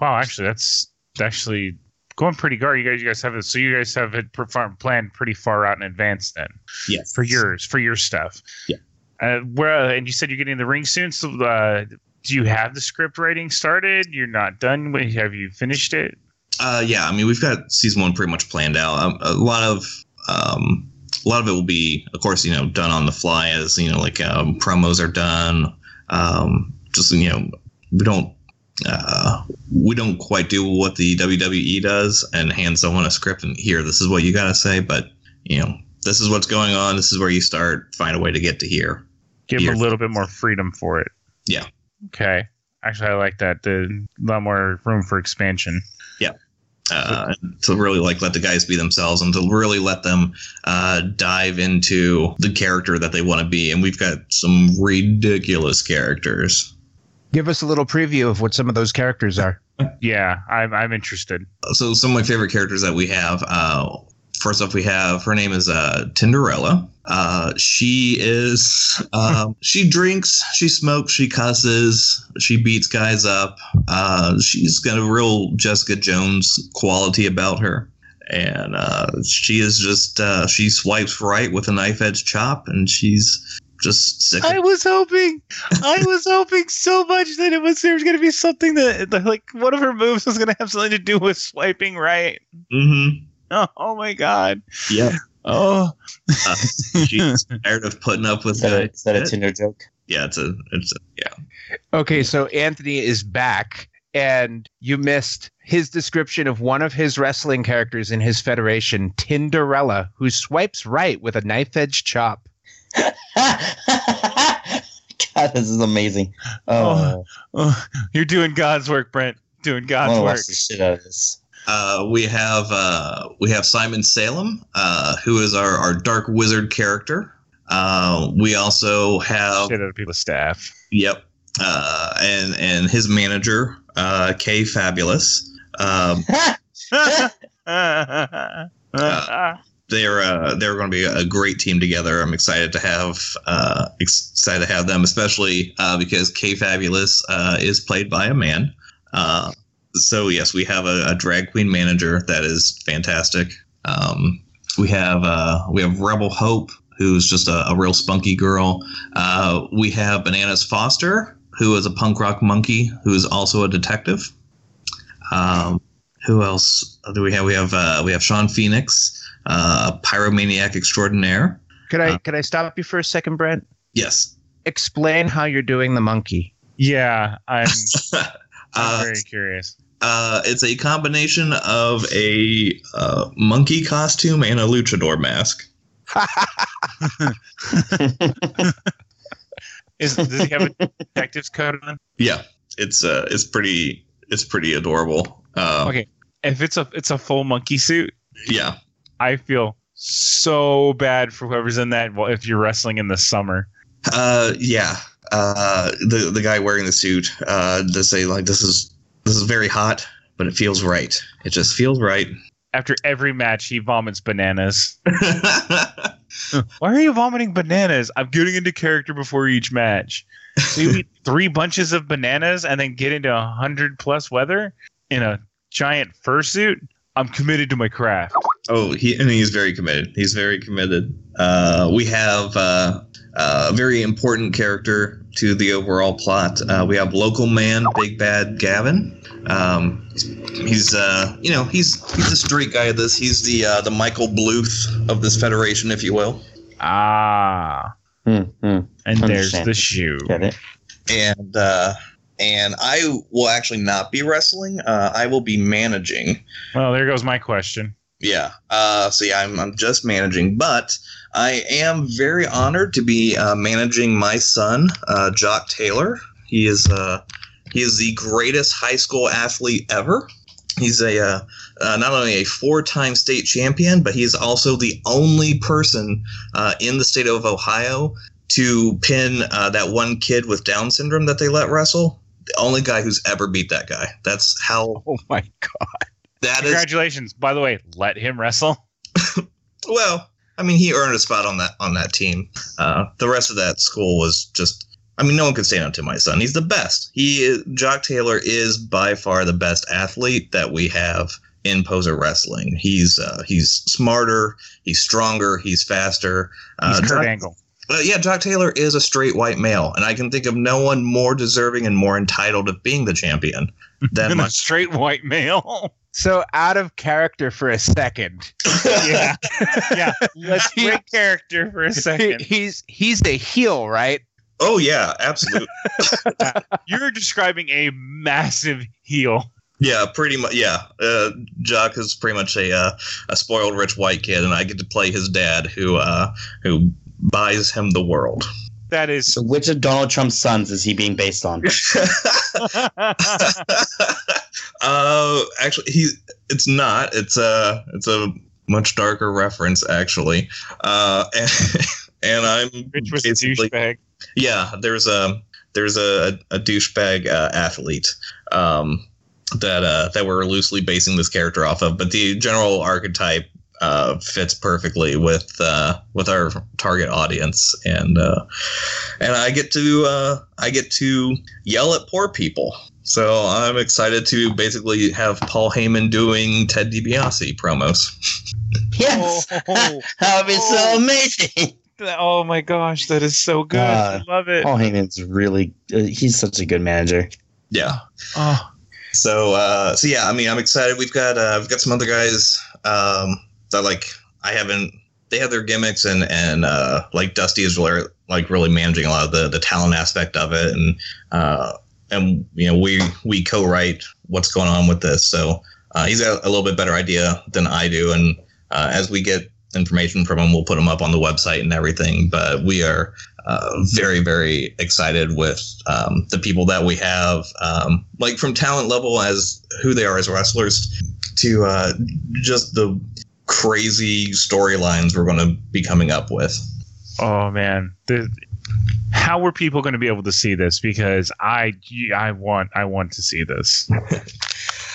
Speaker 2: wow, actually, that's actually going pretty good. You guys, you guys have it. So you guys have it planned pretty far out in advance then
Speaker 5: Yes,
Speaker 2: for yours for your stuff.
Speaker 5: Yeah.
Speaker 2: Uh, where and you said you're getting the ring soon. So uh, do you have the script writing started? You're not done. with- Have you finished it?
Speaker 5: Uh, yeah, I mean we've got season one pretty much planned out. Um, a lot of um, a lot of it will be, of course, you know, done on the fly as you know, like um, promos are done. Um, just you know, we don't uh, we don't quite do what the WWE does and hand someone a script and here, this is what you got to say. But you know, this is what's going on. This is where you start. Find a way to get to here.
Speaker 2: Give
Speaker 5: Here.
Speaker 2: a little bit more freedom for it.
Speaker 5: Yeah.
Speaker 2: Okay. Actually, I like that. The a lot more room for expansion.
Speaker 5: Uh, to really like let the guys be themselves and to really let them uh, dive into the character that they want to be. And we've got some ridiculous characters.
Speaker 4: Give us a little preview of what some of those characters are.
Speaker 2: Yeah, I'm I'm interested.
Speaker 5: So some of my favorite characters that we have. Uh, first off, we have her name is uh, Tinderella. Uh, she is um, she drinks, she smokes, she cusses, she beats guys up. Uh, she's got a real Jessica Jones quality about her. And uh, she is just uh, she swipes right with a knife edge chop, and she's just sick.
Speaker 2: I was hoping, I was hoping so much that it was there was going to be something that, that like one of her moves was going to have something to do with swiping right.
Speaker 5: mm-hmm.
Speaker 2: Oh, oh my god.
Speaker 5: Yep.
Speaker 2: Oh,
Speaker 5: Uh, she's tired of putting up with
Speaker 3: Is that, a,
Speaker 5: that.
Speaker 3: is that a Tinder joke?
Speaker 5: Yeah, it's a it's a, yeah.
Speaker 4: Okay, so Anthony is back, and you missed his description of one of his wrestling characters in his federation, Tinderella, who swipes right with a knife edge chop.
Speaker 3: God, this is amazing. Oh,
Speaker 2: oh, you're doing God's work, Brent. Doing God's
Speaker 3: want to
Speaker 2: work.
Speaker 3: watch the shit out of this.
Speaker 5: Uh, we have uh, we have Simon Salem, uh, who is our, our dark wizard character. Uh, we also have
Speaker 2: Shit out of people's staff.
Speaker 5: yep, uh, and and his manager, uh, Kay Fabulous. Um, they're uh, they're going to be a great team together. I'm excited to have uh, excited to have them, especially uh, because K Fabulous uh, is played by a man. Uh, so yes, we have a, a drag queen manager that is fantastic. Um, we have uh, we have Rebel Hope, who's just a, a real spunky girl. Uh, we have Bananas Foster, who is a punk rock monkey, who is also a detective. Um, who else do we have? We have uh, we have Sean Phoenix, uh, pyromaniac extraordinaire.
Speaker 4: Could I
Speaker 5: Uh.
Speaker 4: could I stop you for a second, Brent?
Speaker 5: Yes.
Speaker 4: Explain how you're doing the monkey.
Speaker 2: yeah, I'm, I'm
Speaker 5: Uh,
Speaker 2: very curious.
Speaker 5: Uh, it's a combination of a uh, monkey costume and a luchador mask.
Speaker 2: Is does he have a detective's coat on?
Speaker 5: Yeah, it's uh, it's pretty it's pretty adorable. Um,
Speaker 2: Okay. If it's a it's a full monkey suit,
Speaker 5: Yeah,
Speaker 2: I feel so bad for whoever's in that. Well, if you're wrestling in the summer,
Speaker 5: uh, yeah. Uh, the the guy wearing the suit uh, to say like this is this is very hot, but it feels right. It just feels right.
Speaker 2: after every match, he vomits bananas. Why are you vomiting bananas? I'm getting into character before each match. So you eat three bunches of bananas and then get into a hundred plus weather in a giant fursuit. I'm committed to my craft.
Speaker 5: Oh, he and he's very committed. He's very committed. Uh, we have uh, uh, a very important character to the overall plot. Uh, we have local man, Big Bad Gavin. Um, he's uh, you know he's he's a straight guy. Of this he's the uh, the Michael Bluth of this federation, if you will.
Speaker 2: Ah,
Speaker 3: Hmm, hmm.
Speaker 2: and there's the shoe.
Speaker 3: Get it?
Speaker 5: And uh, and I will actually not be wrestling. Uh, I will be managing.
Speaker 2: Well, there goes my question.
Speaker 5: Yeah. Uh, so yeah, I'm, I'm just managing, but I am very honored to be uh, managing my son, uh, Jock Taylor. He is uh, He is the greatest high school athlete ever. He's a uh, uh, not only a four-time state champion, but he's also the only person uh, in the state of Ohio to pin uh, that one kid with Down syndrome that they let wrestle. The only guy who's ever beat that guy. That's how
Speaker 4: Oh my god.
Speaker 5: that is.
Speaker 2: Congratulations. By the way, let him wrestle.
Speaker 5: Well, I mean, he earned a spot on that on that team. Uh, the rest of that school was just. I mean, no one could stand up to my son. He's the best. He is, Jock Taylor is by far the best athlete that we have in poser wrestling. He's uh, he's smarter, he's stronger, he's faster.
Speaker 2: He's
Speaker 5: Uh,
Speaker 2: Kurt
Speaker 5: Jock-
Speaker 2: Angle.
Speaker 5: uh, yeah, Jock Taylor is a straight white male, and I can think of no one more deserving and more entitled of being the champion than my.
Speaker 2: a straight white male.
Speaker 4: So out of character for a second.
Speaker 2: yeah. Yeah. Let's break character for a
Speaker 4: He,
Speaker 2: second.
Speaker 4: he's he's the heel, right?
Speaker 5: oh yeah, absolutely.
Speaker 2: You're describing a massive heel.
Speaker 5: Yeah, pretty much. Yeah, uh, Jock is pretty much a uh, a spoiled rich white kid, and I get to play his dad, who uh, who buys him the world.
Speaker 2: That is
Speaker 3: So which of Donald Trump's sons is he being based on?
Speaker 5: uh, actually, he's it's not. It's a it's a much darker reference, actually. Uh, and, and I'm
Speaker 2: Rich was a douchebag.
Speaker 5: Yeah, there's a there's a a douchebag uh, athlete um, that uh, that we're loosely basing this character off of, but the general archetype uh, fits perfectly with uh, with our target audience, and uh, and I get to uh, I get to yell at poor people. So I'm excited to basically have Paul Heyman doing Ted DiBiase promos.
Speaker 3: Yes,
Speaker 2: Oh,
Speaker 3: that would be so
Speaker 2: Oh.
Speaker 3: amazing.
Speaker 2: oh my gosh, that is so good.
Speaker 3: Uh,
Speaker 2: I love it.
Speaker 3: Paul Heyman's really, uh, he's such a good manager.
Speaker 5: Yeah.
Speaker 2: Oh,
Speaker 5: So uh, so yeah, I mean, I'm excited. We've got uh, we've got some other guys um, that like I haven't. They have their gimmicks and and uh, like Dusty is really like really managing a lot of the the talent aspect of it, and uh, and you know we we co-write what's going on with this. So uh, he's got a little bit better idea than I do, and uh, as we get information from him, we'll put them up on the website and everything. But we are uh, very very excited with um, the people that we have um, like from talent level as who they are as wrestlers to uh, just the crazy storylines we're going to be coming up with
Speaker 2: oh man. The, how were people going to be able to see this? Because I, I want, I want to see this.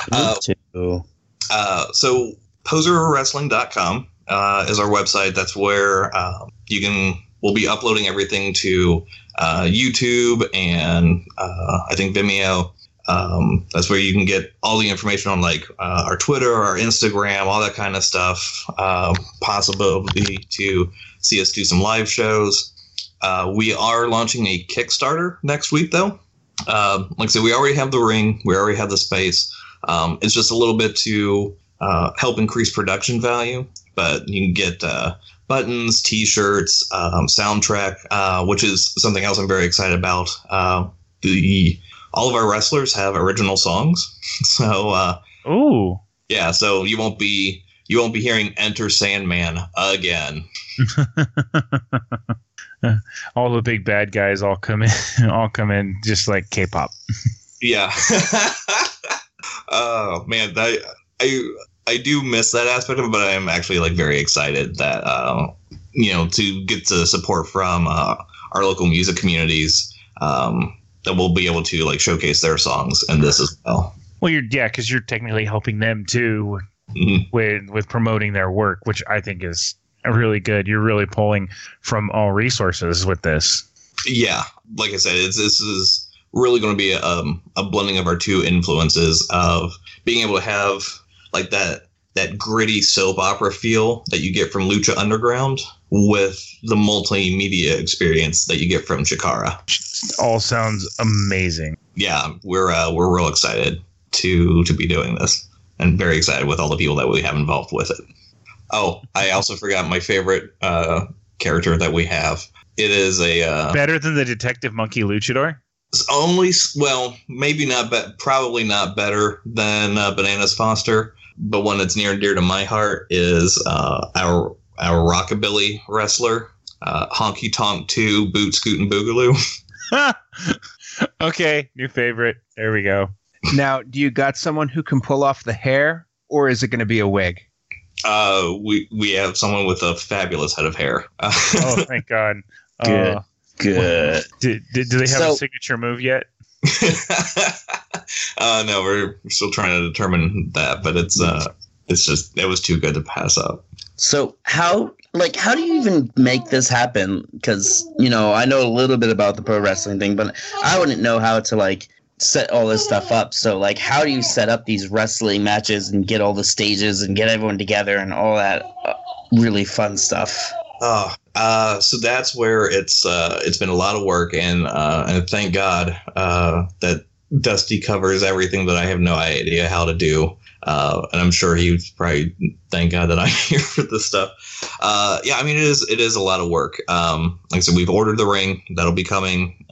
Speaker 5: Uh,
Speaker 3: Me too.
Speaker 5: uh, so poserwrestling.com uh, is our website that's where um, you can we'll be uploading everything to uh, youtube and uh, i think vimeo um, that's where you can get all the information on like uh, our twitter our instagram all that kind of stuff um, possibility to see us do some live shows uh, we are launching a kickstarter next week though um, like i said we already have the ring we already have the space um, it's just a little bit to uh, help increase production value. But you can get uh, buttons, T-shirts, um, soundtrack, uh, which is something else I'm very excited about. Uh, the all of our wrestlers have original songs, so uh,
Speaker 2: Ooh.
Speaker 5: yeah, so you won't be you won't be hearing "Enter Sandman" again.
Speaker 2: all the big bad guys all come in, all come in just like K-pop.
Speaker 5: Yeah. oh man, I I I do miss that aspect of it, but I am actually like very excited that uh, you know to get the support from uh, our local music communities um, that we'll be able to like showcase their songs in this as well.
Speaker 2: Well, you're yeah, because you're technically helping them too
Speaker 5: Mhm.
Speaker 2: with with promoting their work, which I think is really good. You're really pulling from all resources with this.
Speaker 5: Yeah, like I said, it's this is really going to be a, um, a blending of our two influences of being able to have like that that gritty soap opera feel that you get from Lucha Underground with the multimedia experience that you get from Chikara.
Speaker 2: All sounds amazing.
Speaker 5: Yeah, we're uh, we're real excited to to be doing this, and very excited with all the people that we have involved with it. Oh, I also forgot my favorite uh, character that we have. It is a uh,
Speaker 2: Better than the Detective Monkey Luchador.
Speaker 5: It's only well, maybe not, but probably not better than uh, Bananas Foster. But one that's near and dear to my heart is uh, our our rockabilly wrestler, uh, Honky Tonk Two, Boot Scoot and Boogaloo.
Speaker 2: Okay, new favorite. There we go.
Speaker 4: Now, do you got someone who can pull off the hair, or is it going to be a wig?
Speaker 5: Uh, we we have someone with a fabulous head of hair.
Speaker 2: Oh, thank God.
Speaker 3: Good.
Speaker 2: Uh,
Speaker 3: Good.
Speaker 2: did, did, do they have a signature move yet?
Speaker 5: uh, no, we're we're still trying to determine that, but it's uh, it's just it was too good to pass up.
Speaker 3: So how like how do you even make this happen? Because you know I know a little bit about the pro wrestling thing, but I wouldn't know how to like set all this stuff up. So like how do you set up these wrestling matches and get all the stages and get everyone together and all that uh, really fun stuff?
Speaker 5: Oh, uh, so that's where it's uh, it's been a lot of work, and uh, and thank God uh, that Dusty covers everything that I have no idea how to do. Uh, and I'm sure he would probably thank God that I'm here for this stuff. Yeah, I mean it is it is a lot of work. Um, like I said, we've ordered the ring that'll be coming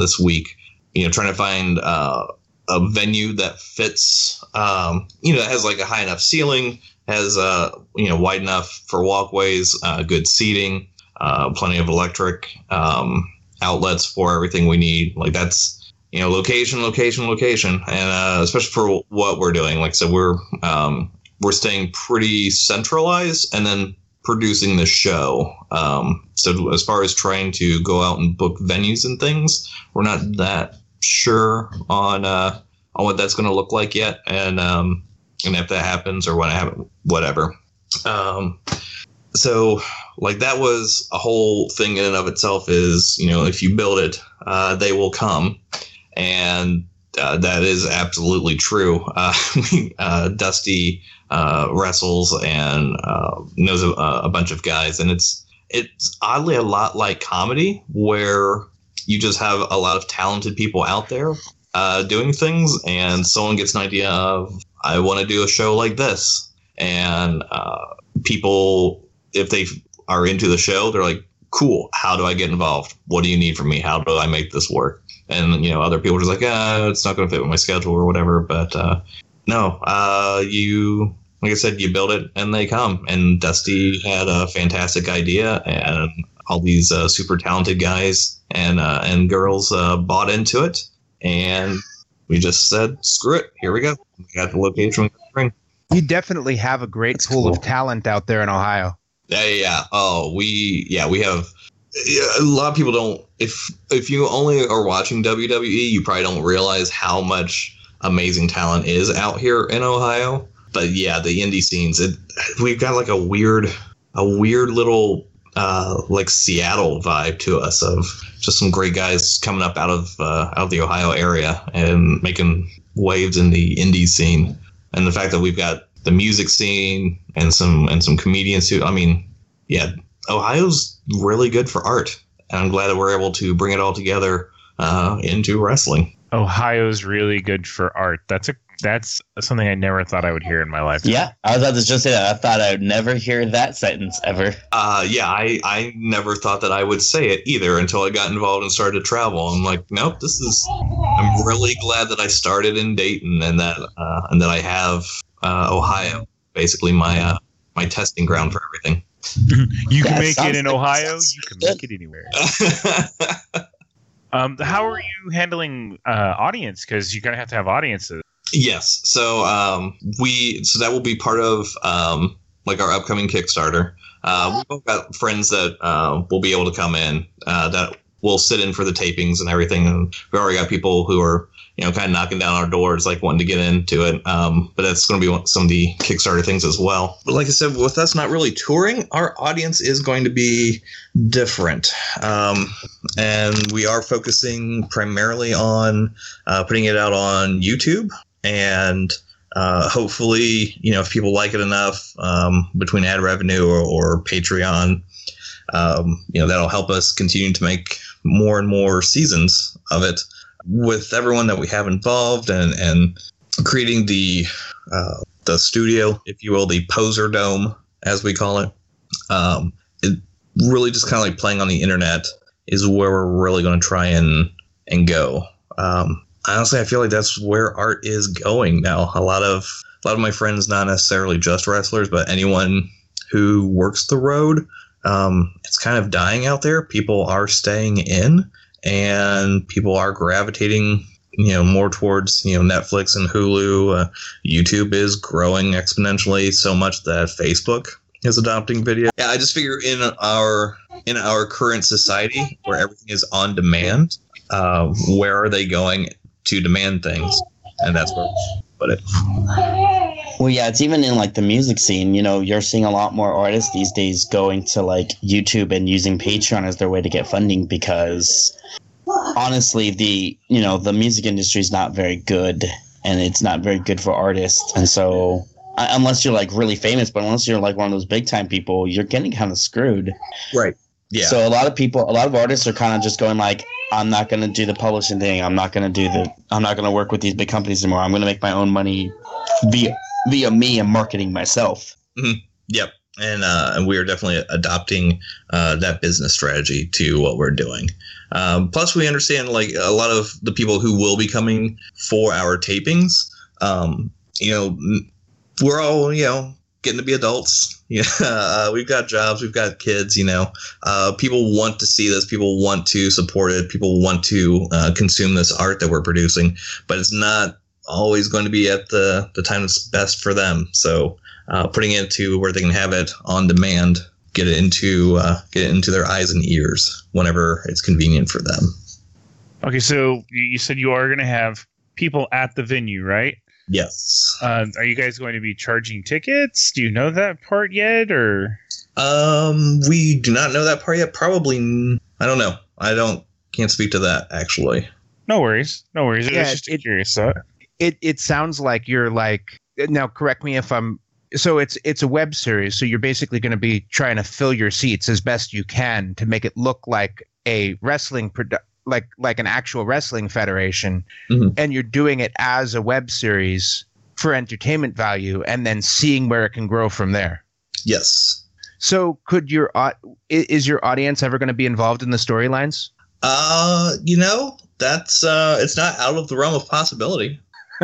Speaker 5: this week. You know, trying to find a venue that fits. Um, you know, that has like a high enough ceiling, has uh, you know wide enough for walkways, good seating, uh, plenty of electric um, outlets for everything we need. Like that's you know location, location, location, and uh, especially for what we're doing. Like so, we're um, we're staying pretty centralized, and then producing the show. Um, so as far as trying to go out and book venues and things, we're not that sure on uh, on what that's going to look like yet, and um, and if that happens or when it happens, whatever. Um, so like that was a whole thing in and of itself. Is you know if you build it, uh, they will come, and uh, that is absolutely true. Uh, uh, Dusty uh, wrestles and uh, knows a, a bunch of guys, and it's it's oddly a lot like comedy where you just have a lot of talented people out there doing things, and someone gets an idea of I want to do a show like this, and people if they are into the show, they're like, "Cool, how do I get involved? What do you need from me? How do I make this work?" And you know, other people are just like, "Ah, it's not going to fit with my schedule or whatever." But uh, no, uh, you like I said, you build it and they come. And Dusty had a fantastic idea, and all these uh, super talented guys and uh, and girls uh, bought into it, and we just said, "Screw it, here we go." We got the location. we got the ring.
Speaker 4: You definitely have a great
Speaker 3: That's
Speaker 4: pool
Speaker 3: cool.
Speaker 4: of talent out there in Ohio.
Speaker 5: Yeah, yeah. Oh, we yeah we have. A lot of people don't. If if you only are watching WWE, you probably don't realize how much amazing talent is out here in Ohio. But yeah, the indie scenes. It we've got like a weird, a weird little uh, like Seattle vibe to us of just some great guys coming up out of uh, out of the Ohio area and making waves in the indie scene. And the fact that we've got the music scene and some and some comedians who I mean, yeah, Ohio's really good for art, and I'm glad that we're able to bring it all together uh, into wrestling.
Speaker 2: Ohio's really good for art. That's a that's something I never thought I would hear in my life.
Speaker 3: Yeah, I was about to just say that. I thought I would never hear that sentence ever.
Speaker 5: Uh, yeah, I, I never thought that I would say it either until I got involved and started to travel. I'm like, nope, this is. I'm really glad that I started in Dayton and that uh, and that I have uh, Ohio, basically my uh, my testing ground for everything.
Speaker 2: You can
Speaker 3: That
Speaker 2: make it in
Speaker 3: like-
Speaker 2: Ohio. You can
Speaker 3: good.
Speaker 2: make it anywhere. Um, how are you handling uh, audience? Because you're gonna have to have audiences.
Speaker 5: Yes. So um, we so that will be part of um, like our upcoming Kickstarter. Uh, we've both got friends that uh, will be able to come in uh, that will sit in for the tapings and everything. And we've already got people who are you know kind of knocking down our doors, like wanting to get into it. Um, but that's going to be some of the Kickstarter things as well. But like I said, with us not really touring, our audience is going to be different. Um, and we are focusing primarily on uh, putting it out on YouTube and uh, hopefully, you know, if people like it enough um, between ad revenue or, or Patreon, um, you know, that'll help us continue to make more and more seasons of it with everyone that we have involved and and creating the uh, the studio, if you will, the poser dome as we call it. Um, it really just kind of like playing on the internet is where we're really going to try and and go. Um, honestly, I feel like that's where art is going now. A lot of a lot of my friends, not necessarily just wrestlers, but anyone who works the road, um, it's kind of dying out there. People are staying in, and people are gravitating you know more towards you know Netflix and Hulu. Uh, YouTube is growing exponentially so much that Facebook is adopting video. Yeah, I just figure in our in our current society where everything is on demand, uh, where are they going to demand things? And that's where put it.
Speaker 3: Well, yeah, it's even in like the music scene. You know, you're seeing a lot more artists these days going to like YouTube and using Patreon as their way to get funding because honestly, the you know the music industry is not very good, and it's not very good for artists. And so, uh, unless you're like really famous, but unless you're like one of those big time people, you're getting kind of screwed.
Speaker 5: Right. Yeah.
Speaker 3: So a lot of people, a lot of artists are kind of just going like, I'm not going to do the publishing thing. I'm not going to do the. I'm not going to work with these big companies anymore. I'm going to make my own money via via me and marketing myself.
Speaker 5: Yep. And uh, and we are definitely adopting uh, that business strategy to what we're doing. Um, plus, we understand like a lot of the people who will be coming for our tapings. Um, you know, we're all you know getting to be adults. Yeah, uh, we've got jobs, we've got kids. You know, uh, people want to see this. People want to support it. People want to uh, consume this art that we're producing. But it's not always going to be at the the time that's best for them. So uh, putting it to where they can have it on demand, get it into uh, get it into their eyes and ears whenever it's convenient for them.
Speaker 2: Okay, so you you said you are going to have people at the venue, right?
Speaker 5: Yes.
Speaker 2: Uh, are you guys going to be charging tickets? Do you know that part yet, or
Speaker 5: Um, we do not know that part yet. Probably, I don't know. I don't can't speak to that actually.
Speaker 2: no worries, no worries. It
Speaker 4: Yeah,
Speaker 2: was just a
Speaker 4: it-
Speaker 2: curious thought.
Speaker 4: It it sounds like you're like now correct me if i'm so it's it's a web series so you're basically going to be trying to fill your seats as best you can to make it look like a wrestling produ- like like an actual wrestling federation
Speaker 5: Mhm.
Speaker 4: and you're doing it as a web series for entertainment value and then seeing where it can grow from there
Speaker 5: Yes.
Speaker 4: so could your is your audience ever going to be involved in the storylines
Speaker 5: Uh, you know that's uh, it's not out of the realm of possibility.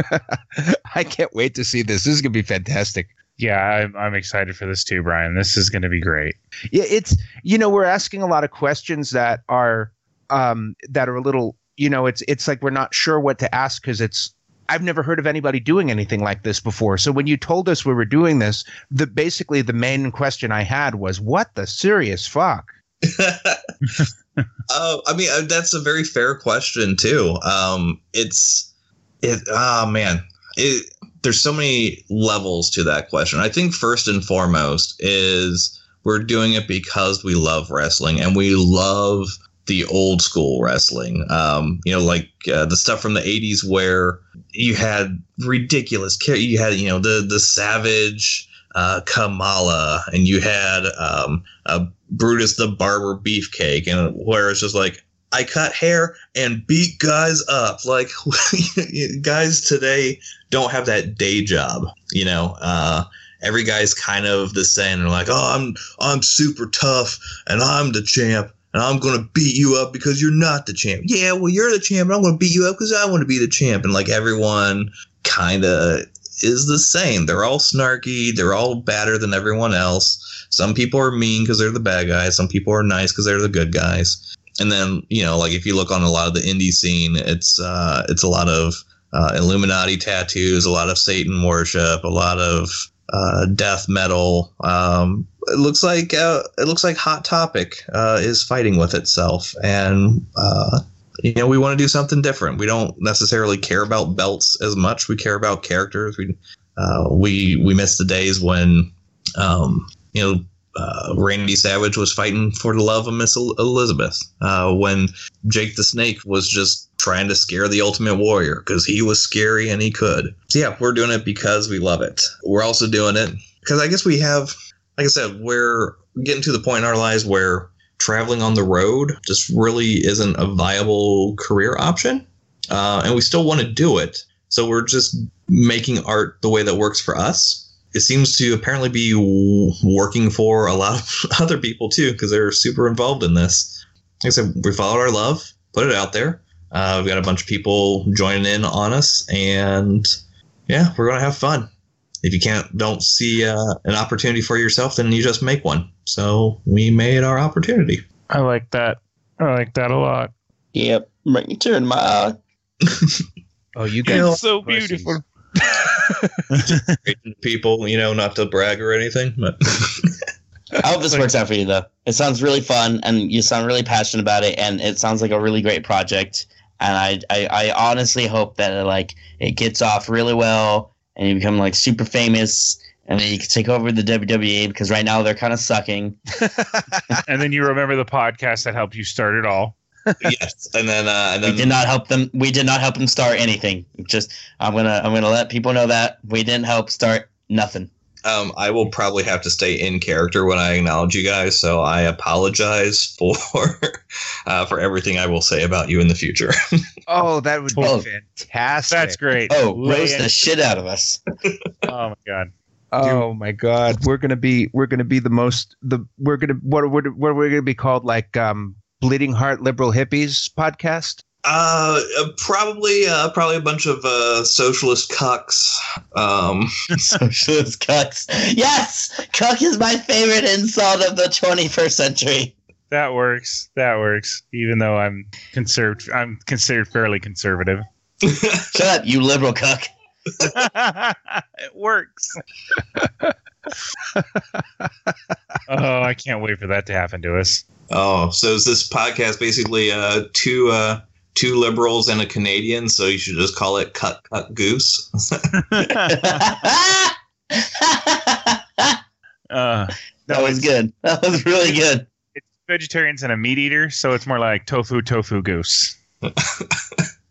Speaker 4: i can't wait to see this this is going to be fantastic
Speaker 2: Yeah, I'm, I'm excited for this too, Brian. This is going to be great.
Speaker 4: Yeah, it's you know we're asking a lot of questions that are um that are a little you know it's it's like we're not sure what to ask because it's I've never heard of anybody doing anything like this before. So when you told us we were doing this, the basically the main question I had was what the serious fuck.
Speaker 5: Oh, I mean uh, that's a very fair question too. Um, it's it. Oh man, it. There's so many levels to that question. I think first and foremost is we're doing it because we love wrestling and we love the old school wrestling. Um, you know, like uh, the stuff from the '80s where you had ridiculous. char- You had you know the the Savage, uh, Kamala, and you had um, uh, Brutus the Barber Beefcake, and where it's just like I cut hair and beat guys up. Like guys today don't have that day job, you know. Uh, every guy's kind of the same. They're like, oh, I'm I'm super tough and I'm the champ. And I'm gonna beat you up because you're not the champ. Yeah, well, you're the champ, and I'm gonna beat you up because I want to be the champ. And like everyone kind of is the same. They're all snarky. They're all badder than everyone else. Some people are mean because they're the bad guys. Some people are nice because they're the good guys. And then you know, like if you look on a lot of the indie scene, it's uh, it's a lot of uh, Illuminati tattoos, a lot of Satan worship, a lot of uh, death metal. Um, it looks like uh, it looks like Hot Topic uh, is fighting with itself, and uh, you know we want to do something different. We don't necessarily care about belts as much. We care about characters. We uh, we we miss the days when um, you know uh, Randy Savage was fighting for the love of Miss Elizabeth. Uh, when Jake the Snake was just trying to scare the Ultimate Warrior because he was scary and he could. So yeah, we're doing it because we love it. We're also doing it because I guess we have, like I said, we're getting to the point in our lives where traveling on the road just really isn't a viable career option, uh, and we still want to do it. So we're just making art the way that works for us. It seems to apparently be working for a lot of other people too, because they're super involved in this. Like I said, we followed our love, put it out there. Uh, we've got a bunch of people joining in on us, and yeah, we're gonna have fun. If you can't, don't see uh, an opportunity for yourself, then you just make one. So we made our opportunity.
Speaker 2: I like that. I like that a lot.
Speaker 3: Yep, bring a tear in my eye.
Speaker 4: Oh, you
Speaker 5: You know,
Speaker 4: guys,
Speaker 2: so beautiful.
Speaker 5: People, you know, not to brag or anything, but
Speaker 3: I hope this works out for you though. It sounds really fun, and you sound really passionate about it, and it sounds like a really great project. And I, I, I honestly hope that it, like it gets off really well, and you become like super famous, and then you can take over the WWE because right now they're kind of sucking.
Speaker 2: and then you remember the podcast that helped you start it all.
Speaker 5: Yes. And then, uh, and
Speaker 3: We did not help them. We did not help them start anything. Just I'm gonna I'm gonna let people know that we didn't help start nothing.
Speaker 5: Um, I will probably have to stay in character when I acknowledge you guys, so I apologize for uh, for everything I will say about you in the future.
Speaker 4: Oh, that would be
Speaker 3: Oh.
Speaker 4: fantastic.
Speaker 2: That's great.
Speaker 3: Oh,
Speaker 2: Lay
Speaker 3: roast
Speaker 2: in-
Speaker 3: the shit out of us.
Speaker 2: Oh my god.
Speaker 4: Oh my God, we're gonna be we're gonna be the most the we're gonna what what what we're gonna be called like um bleeding heart liberal hippies podcast.
Speaker 5: Uh, uh, probably, uh, probably a bunch of uh, socialist cucks. Um,
Speaker 3: Socialist cucks. Yes, cuck is my favorite insult of the 21st century.
Speaker 2: That works. That works. Even though I'm conserved, I'm considered fairly conservative.
Speaker 3: Shut up, you liberal cuck.
Speaker 2: it works. oh, I can't wait for that to happen to us.
Speaker 5: oh, so is this podcast basically uh, two uh, two liberals and a Canadian? So you should just call it "Cut Cut Goose."
Speaker 3: that
Speaker 2: Uh, no,
Speaker 3: was good. That was really good.
Speaker 2: it's vegetarians and a meat eater, so it's more like tofu, tofu, goose.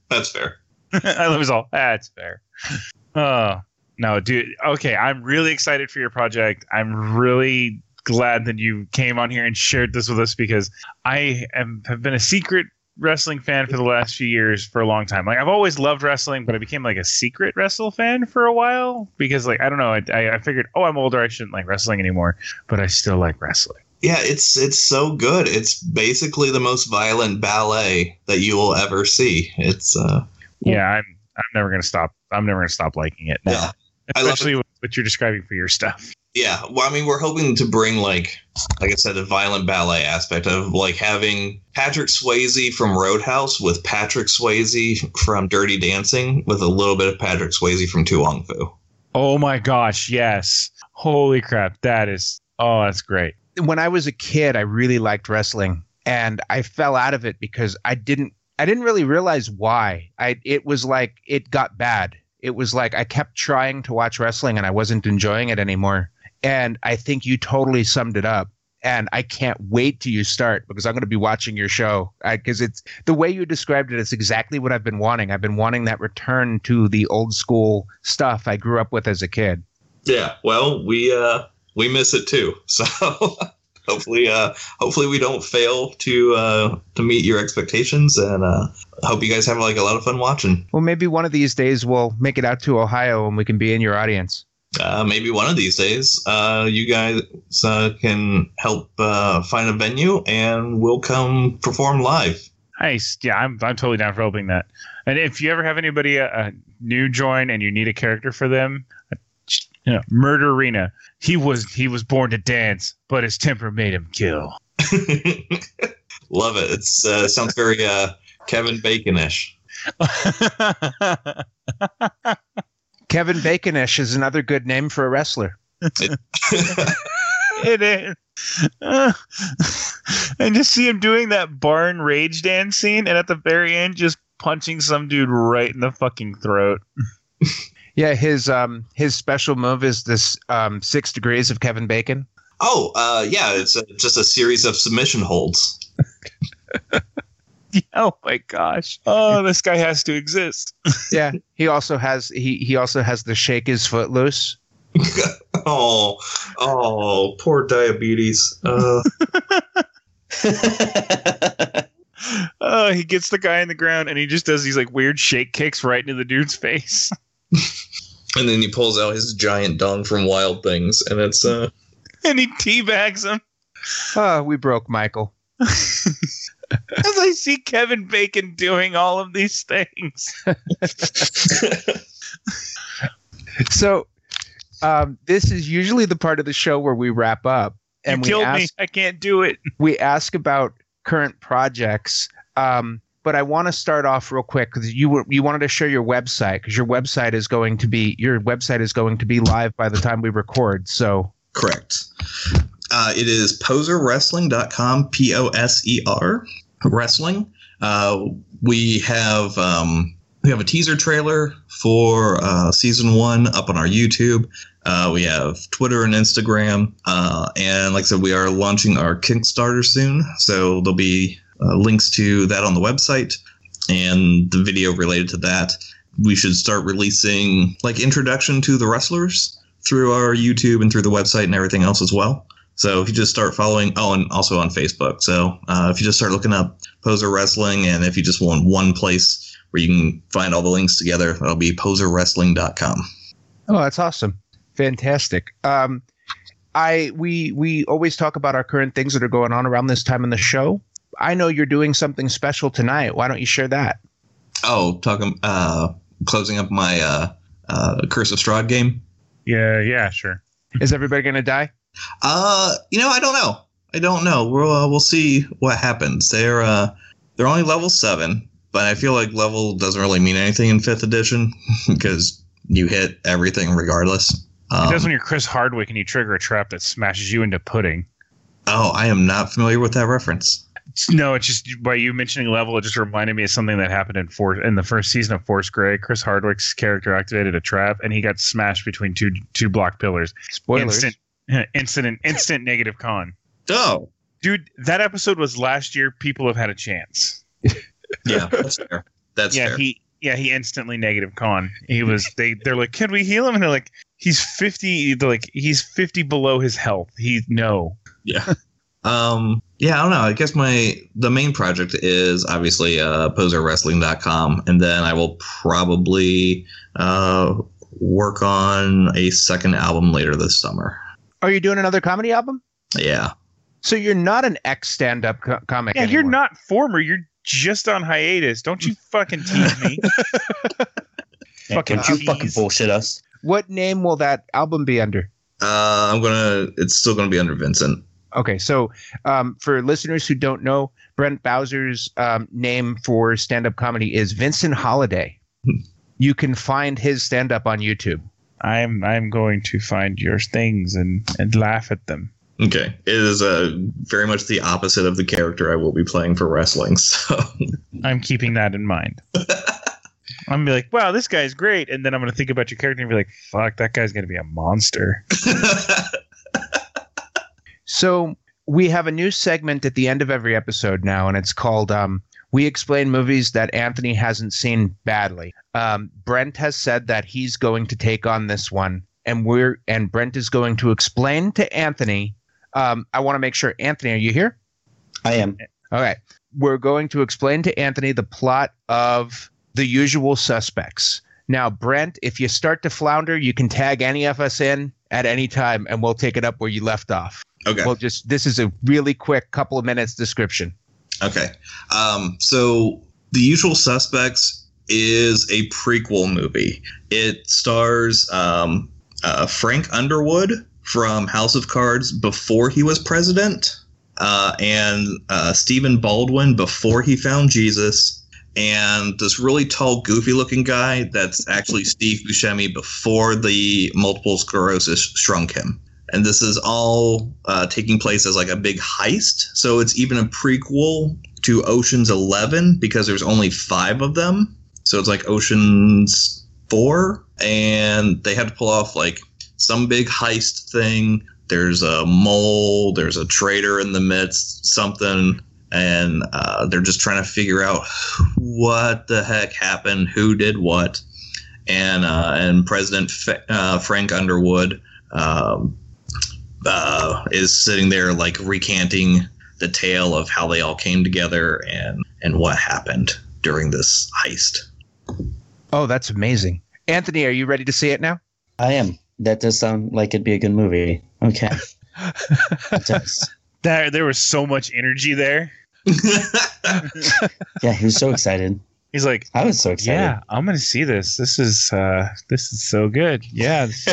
Speaker 5: That's fair.
Speaker 2: I was all that's fair. Oh no, dude. Okay, I'm really excited for your project. I'm really glad that you came on here and shared this with us because I am have been a secret wrestling fan for the last few years for a long time. Like I've always loved wrestling, but I became like a secret wrestle fan for a while because like I don't know. I, I, figured, oh, I'm older. I shouldn't like wrestling anymore, but I still like wrestling.
Speaker 5: Yeah, it's it's so good. It's basically the most violent ballet that you will ever see. It's uh,
Speaker 2: Yeah, I'm. I'm never gonna stop. I'm never gonna stop liking it. Now.
Speaker 5: yeah, I love
Speaker 2: especially what you're describing for your stuff.
Speaker 5: Yeah, well, I mean, we're hoping to bring like, like I said, the violent ballet aspect of like having Patrick Swayze from Roadhouse with Patrick Swayze from Dirty Dancing with a little bit of Patrick Swayze from To Wong Foo.
Speaker 2: Oh my gosh, yes. Holy crap, that is oh, that's great.
Speaker 4: when I was a kid, I really liked wrestling, and I fell out of it because I didn't. I didn't really realize why. I it was like it got bad. It was like I kept trying to watch wrestling and I wasn't enjoying it anymore. And I think you totally summed it up. And I can't wait till you start because I'm going to be watching your show because it's the way you described it. It's exactly what I've been wanting. I've been wanting that return to the old school stuff I grew up with as a kid.
Speaker 5: Yeah, well, we uh we miss it too. So hopefully, uh, hopefully we don't fail to uh to meet your expectations, and uh, hope you guys have like a lot of fun watching.
Speaker 4: Well, maybe one of these days we'll make it out to Ohio and we can be in your audience.
Speaker 5: uh, maybe one of these days, uh, you guys uh, can help uh, find a venue, and we'll come perform live.
Speaker 2: Nice. Yeah, I'm I'm totally down for helping that. And if you ever have anybody uh, uh, new join and you need a character for them, you know, Murder Arena. He was he was born to dance, but his temper made him kill.
Speaker 5: Love it. It's uh, sounds very uh, Kevin Baconish.
Speaker 4: Kevin Baconish is another good name for a wrestler.
Speaker 2: it is. Uh, and just see him doing that barn rage dance scene, and at the very end, just punching some dude right in the fucking throat.
Speaker 4: Yeah, his um his special move is this um six degrees of Kevin Bacon.
Speaker 5: Oh, uh, yeah, it's uh just a series of submission holds.
Speaker 2: Oh my gosh! Oh, this guy has to exist.
Speaker 4: Yeah, he also has he he also has the shake his foot loose.
Speaker 5: Oh, oh, poor diabetes. Uh,
Speaker 2: Oh, he gets the guy in the ground, and he just does these like weird shake kicks right into the dude's face.
Speaker 5: and then he pulls out his giant dong from Wild Things, and it's uh,
Speaker 2: and he teabags him.
Speaker 4: Oh, we broke Michael.
Speaker 2: As I see Kevin Bacon doing all of these things.
Speaker 4: So, um, this is usually the part of the show where we wrap up and
Speaker 2: you
Speaker 4: we
Speaker 2: killed
Speaker 4: ask
Speaker 2: me. I can't do it.
Speaker 4: we ask about current projects. Um, but I want to start off real quick because you were, you wanted to share your website because your website is going to be your website is going to be live by the time we record. So
Speaker 5: Correct. Uh, it is poserwrestling.com, P O S E R, wrestling. Uh, we have um, we have a teaser trailer for uh, season one up on our YouTube. Uh, we have Twitter and Instagram, uh, and like I said, we are launching our Kickstarter soon. So there'll be uh, links to that on the website and the video related to that. We should start releasing like introduction to the wrestlers through our YouTube and through the website and everything else as well. So if you just start following, oh, and also on Facebook. So uh, if you just start looking up Poser Wrestling, and if you just want one place where you can find all the links together, that'll be poserwrestling.com.
Speaker 4: Oh, that's awesome. Fantastic. Um, I we we always talk about our current things that are going on around this time in the show. I know you're doing something special tonight. Why don't you share that?
Speaker 5: Oh, talking, uh, closing up my uh, uh, Curse of Strahd game.
Speaker 2: Yeah, yeah, sure.
Speaker 4: Is everybody going to die?
Speaker 5: Uh, you know, I don't know. I don't know. We'll uh, we'll see what happens. They're uh, they're only level seven, but I feel like level doesn't really mean anything in fifth edition because you hit everything regardless. Um,
Speaker 2: it does when you're Chris Hardwick and you trigger a trap that smashes you into pudding.
Speaker 5: oh, I am not familiar with that reference.
Speaker 2: It's- No, it's just by you mentioning level, it just reminded me of something that happened in four in the first season of Force Grey. Chris Hardwick's character activated a trap and he got smashed between two two block pillars.
Speaker 4: Spoilers.
Speaker 2: Instant, instant, instant negative con.
Speaker 5: Oh,
Speaker 2: Dude, that episode was last year. People have had a chance.
Speaker 5: yeah, that's fair. That's
Speaker 2: yeah,
Speaker 5: fair.
Speaker 2: he yeah he instantly negative con. He was they they're like, can we heal him? And they're like, he's fifty. They're like, he's fifty below his health. He no.
Speaker 5: yeah. Um, yeah, I don't know. I guess my the main project is obviously uh, poserwrestling.com, and then I will probably uh, work on a second album later this summer.
Speaker 4: Are you doing another comedy album?
Speaker 5: Yeah.
Speaker 4: So you're not an ex stand-up co- comic.
Speaker 2: Yeah, you're not former. You're just on hiatus. Don't you fucking tease me. fucking
Speaker 3: Don't you fucking bullshit us.
Speaker 4: What name will that album be under?
Speaker 5: Uh, I'm gonna. It's still gonna be under Vincent.
Speaker 4: Okay, so um, for listeners who don't know, Brent Bowser's um, name for stand-up comedy is Vincent Holiday. you can find his stand-up on YouTube.
Speaker 2: I'm I'm going to find your things and and laugh at them.
Speaker 5: Okay, it is uh, very much the opposite of the character I will be playing for wrestling. So
Speaker 2: I'm keeping that in mind. I'm gonna be like, wow, this guy's great, and then I'm gonna think about your character and be like, fuck, that guy's gonna be a monster.
Speaker 4: So we have a new segment at the end of every episode now, and it's called um, "We Explain Movies That Anthony Hasn't Seen Badly." Um, Brent has said that he's going to take on this one, and we're and Brent is going to explain to Anthony. Um, I want to make sure, Anthony, are you here?
Speaker 3: I am.
Speaker 4: Okay. We're going to explain to Anthony the plot of The Usual Suspects. Now, Brent, if you start to flounder, you can tag any of us in at any time and we'll take it up where you left off.
Speaker 5: Okay.
Speaker 4: We'll just, this is a really quick couple of minutes description.
Speaker 5: Okay. Um, so The Usual Suspects is a prequel movie. It stars um, uh, Frank Underwood from House of Cards before he was president, uh, and uh, Stephen Baldwin before he found Jesus, and this really tall, goofy looking guy that's actually Steve Buscemi before the multiple sclerosis shrunk him and this is all uh, taking place as like a big heist. So it's even a prequel to Ocean's Eleven because there's only five of them. So it's like Ocean's Four, and they had to pull off like some big heist thing. There's a mole, there's a traitor in the midst, something, and uh, they're just trying to figure out what the heck happened, who did what, and uh, and President F- uh, Frank Underwood. Um, uh, is sitting there like recanting the tale of how they all came together and and what happened during this heist.
Speaker 4: Oh, that's amazing. Anthony, are you ready to see it now?
Speaker 3: I am. That does sound like it'd be a good movie. Okay. It.
Speaker 2: There, there was so much energy there.
Speaker 3: Yeah, he was so excited.
Speaker 2: He's like,
Speaker 3: I was so excited.
Speaker 2: yeah, I'm gonna see this. This is uh, this is so good. Yeah, this,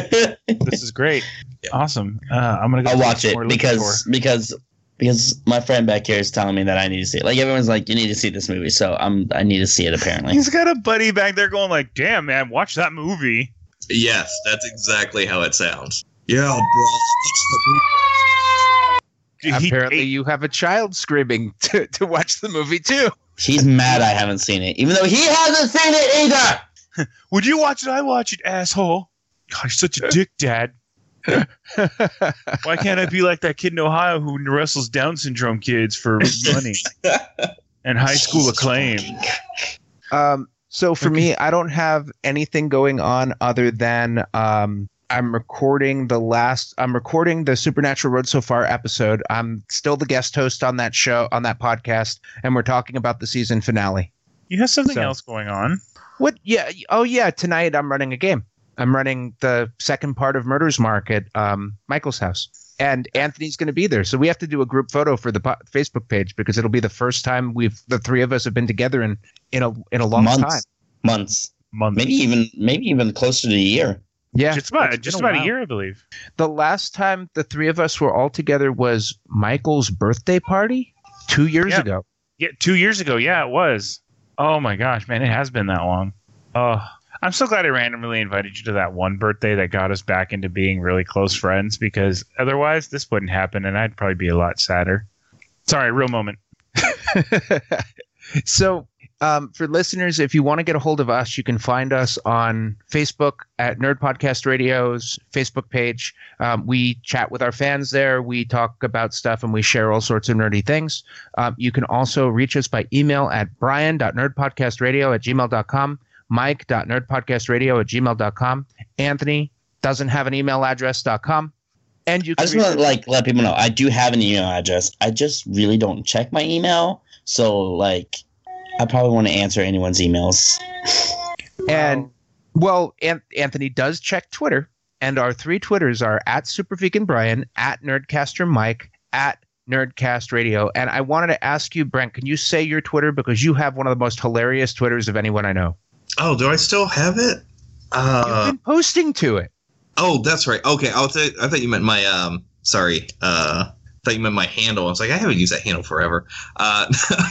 Speaker 2: this is great. Awesome. Uh, I'm gonna go
Speaker 3: I'll watch it
Speaker 2: we're
Speaker 3: because because because my friend back here is telling me that I need to see it. Like everyone's like, you need to see this movie, so I'm I need to see it. Apparently,
Speaker 2: He's got a buddy back there going like, "Damn man, watch that movie."
Speaker 5: Yes, that's exactly how it sounds. Yeah, bro.
Speaker 2: Dude, he-
Speaker 4: Apparently,
Speaker 2: he-
Speaker 4: you have a child screaming to, to watch the movie too.
Speaker 3: he's mad I haven't seen it, even though he hasn't seen it either.
Speaker 2: would you watch it? I watch it, asshole. God, you're such a dick, Dad. Why can't I be like that kid in Ohio who wrestles Down syndrome kids for money and high school acclaim?
Speaker 4: Um, so for me, I don't have anything going on other than um, I'm recording the last. I'm recording the Supernatural Road So Far episode. I'm still the guest host on that show on that podcast, and we're talking about the season finale.
Speaker 2: You have something
Speaker 4: So-
Speaker 2: else going on.
Speaker 4: What? Yeah. Oh, yeah. Tonight I'm running a game. I'm running the second part of Murder's Mark at um, Michael's house, and Anthony's going to be there. So we have to do a group photo for the po- Facebook page because it'll be the first time we've the three of us have been together in in a in a long
Speaker 3: months,
Speaker 4: time.
Speaker 3: months,
Speaker 2: Month.
Speaker 3: maybe even maybe even closer to a year.
Speaker 4: Yeah,
Speaker 2: just about
Speaker 4: it's
Speaker 2: just
Speaker 4: been
Speaker 2: about a
Speaker 4: while.
Speaker 2: year, I believe.
Speaker 4: The last time the three of us were all together was Michael's birthday party two years
Speaker 2: Yeah.
Speaker 4: ago.
Speaker 2: Yeah, two years ago. Yeah, it was. Oh my gosh, man, it has been that long. Oh, I'm so glad I randomly invited you to that one birthday that got us back into being really close friends because otherwise this wouldn't happen and I'd probably be a lot sadder. Sorry, real moment.
Speaker 4: so um, for listeners if you want to get a hold of us you can find us on facebook at nerd podcast radio's facebook page um, we chat with our fans there we talk about stuff and we share all sorts of nerdy things um, you can also reach us by email at brian.nerdpodcastradio at gmail.com mike.nerdpodcastradio at gmail.com anthony doesn't have an email address.com and you
Speaker 3: I just want to like let people know I do have an email address. I just really don't check my email, so like I probably want to answer anyone's emails.
Speaker 4: And well, An- Anthony does check Twitter, and our three Twitters are at Supervegan Brian, at Nerdcaster Mike, at Nerdcast Radio. And I wanted to ask you, Brent, can you say your Twitter because you have one of the most hilarious Twitters of anyone I know.
Speaker 5: Oh, do I still have it?
Speaker 4: You've
Speaker 5: Uh,
Speaker 4: been posting to it.
Speaker 5: oh, that's right. Okay, I'll th- I thought you meant my um. Sorry. Uh, I thought you meant my handle. I was like, I haven't used that handle forever. Uh,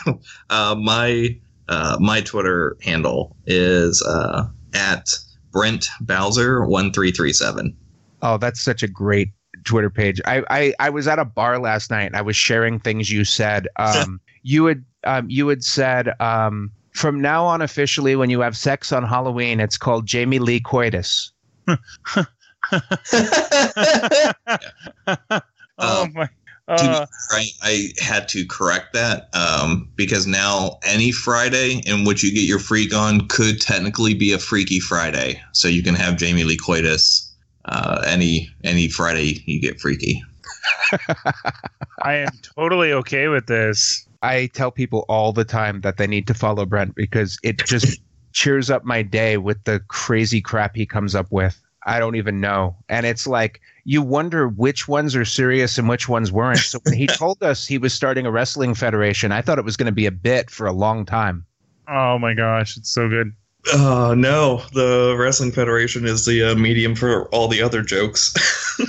Speaker 5: uh my uh my Twitter handle is uh at Brent Bowser one three three seven.
Speaker 4: Oh, that's such a great Twitter page. I, I, I was at a bar last night I was sharing things you said. Um, you had um, you had said um, from now on officially when you have sex on Halloween, it's called Jamie Lee Coitus.
Speaker 2: oh
Speaker 5: Um,
Speaker 2: my. Uh,
Speaker 5: fair, I, I had to correct that um, because now any Friday in which you get your freak on could technically be a Freaky Friday. So you can have Jamie Lee Coitus uh, any any Friday you get freaky.
Speaker 2: I am totally okay with this.
Speaker 4: I tell people all the time that they need to follow Brent because it just cheers up my day with the crazy crap he comes up with. I don't even know. And it's like you wonder which ones are serious and which ones weren't. So when he told us he was starting a wrestling federation, I thought it was going to be a bit for a long time.
Speaker 2: Oh my gosh, it's so good.
Speaker 5: Oh no, the Wrestling Federation is the uh, medium for all the other jokes.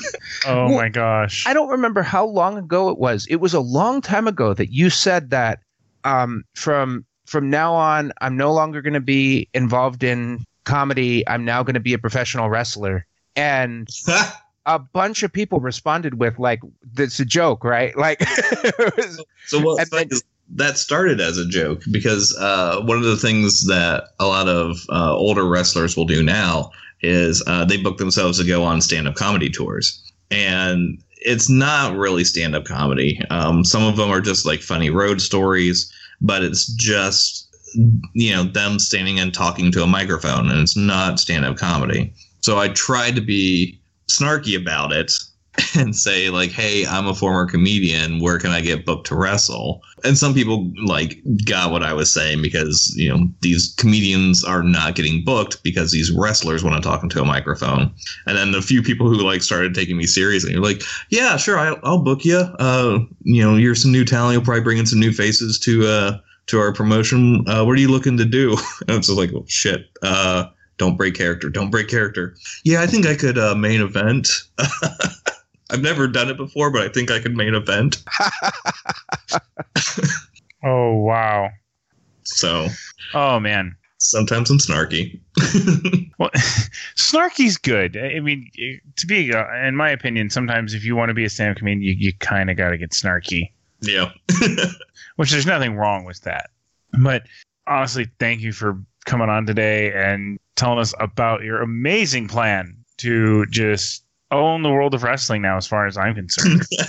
Speaker 2: Oh
Speaker 4: Well,
Speaker 2: my gosh.
Speaker 4: I don't remember how long ago it was. It was a long time ago that you said that um, from from now on, I'm no longer going to be involved in comedy. I'm now going to be a professional wrestler. And a bunch of people responded with like, "That's a joke, right?" Like, it was-
Speaker 5: So what
Speaker 4: And then-
Speaker 5: that started as a joke because uh, one of the things that a lot of uh, older wrestlers will do now is uh, they book themselves to go on stand-up comedy tours, and it's not really stand-up comedy. Um, some of them are just like funny road stories, but it's just you know them standing and talking to a microphone, and it's not stand-up comedy. So I tried to be snarky about it and say like hey i'm a former comedian where can i get booked to wrestle? And some people like got what i was saying because you know these comedians are not getting booked because these wrestlers want to talk into a microphone. And then the few people who like started taking me seriously you're like yeah sure I, i'll book you uh you know you're some new talent. You'll probably bring in some new faces to uh to our promotion. Uh what are you looking to do? And it's just like oh shit uh don't break character don't break character. Yeah i think i could uh main event I've never done it before, but I think I could main event.
Speaker 2: Oh wow.
Speaker 5: So
Speaker 2: Oh man.
Speaker 5: sometimes I'm snarky.
Speaker 2: Well, snarky's good. I mean, to be, uh, in my opinion, sometimes if you want to be a stand-up comedian, you, you kind of got to get snarky.
Speaker 5: yeah.
Speaker 2: Which there's nothing wrong with that. But honestly, thank you for coming on today and telling us about your amazing plan to just own the world of wrestling now, as far as I'm concerned.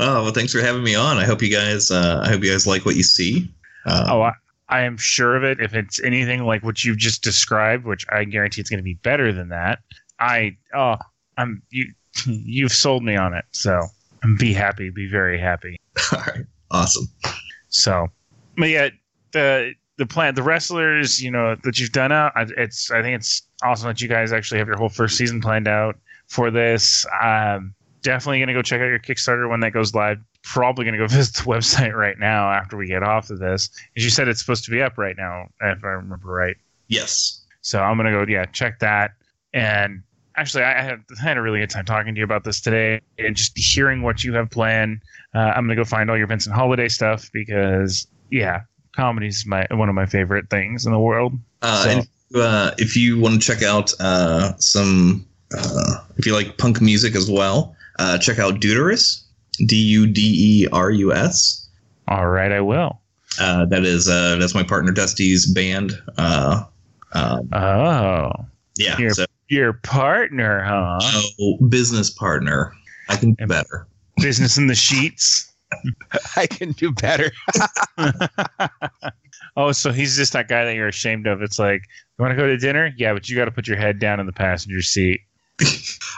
Speaker 5: oh well, thanks for having me on. I hope you guys. Uh, I hope you guys like what you see. Uh,
Speaker 2: oh, I, I am sure of it. If it's anything like what you've just described, which I guarantee it's going to be better than that, I oh, I'm you. You've sold me on it. So be happy. Be very happy.
Speaker 5: all right. Awesome.
Speaker 2: So, but yeah, the the plan, the wrestlers, you know, that you've done out, it's I think it's awesome that you guys actually have your whole first season planned out for this. Um, definitely gonna go check out your Kickstarter when that goes live. Probably gonna go visit the website right now after we get off of this. As you said, it's supposed to be up right now, if I remember right.
Speaker 5: Yes.
Speaker 2: So I'm gonna go, yeah, check that. And actually, I had, I had a really good time talking to you about this today, and just hearing what you have planned. Uh, I'm gonna go find all your Vincent Holiday stuff because, yeah, comedy's my one of my favorite things in the world.
Speaker 5: Uh,
Speaker 2: So-
Speaker 5: and uh, if you want to check out uh, some, uh, if you like punk music as well, uh, check out Duderus, D U D E R U S.
Speaker 2: All right, I will.
Speaker 5: Uh, that is uh, that's my partner Dusty's band. Uh, um,
Speaker 2: Oh,
Speaker 5: yeah,
Speaker 2: Here.
Speaker 5: so
Speaker 2: your partner, huh?
Speaker 5: oh, business partner. I can do better.
Speaker 2: Business in the sheets.
Speaker 4: I can do better.
Speaker 2: oh, so he's just that guy that you're ashamed of. It's like, you want to go to dinner? Yeah, but you got to put your head down in the passenger seat.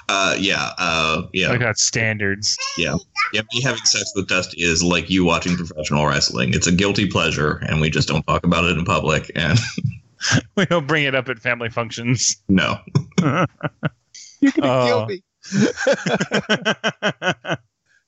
Speaker 5: Uh, yeah, uh, yeah,
Speaker 2: I got standards.
Speaker 5: yeah. yeah. Me having sex with Dusty is like you watching professional wrestling. It's a guilty pleasure, and we just don't talk about it in public. And
Speaker 2: We don't bring it up at family functions.
Speaker 5: no,
Speaker 4: You're gonna
Speaker 2: Oh.
Speaker 4: kill me.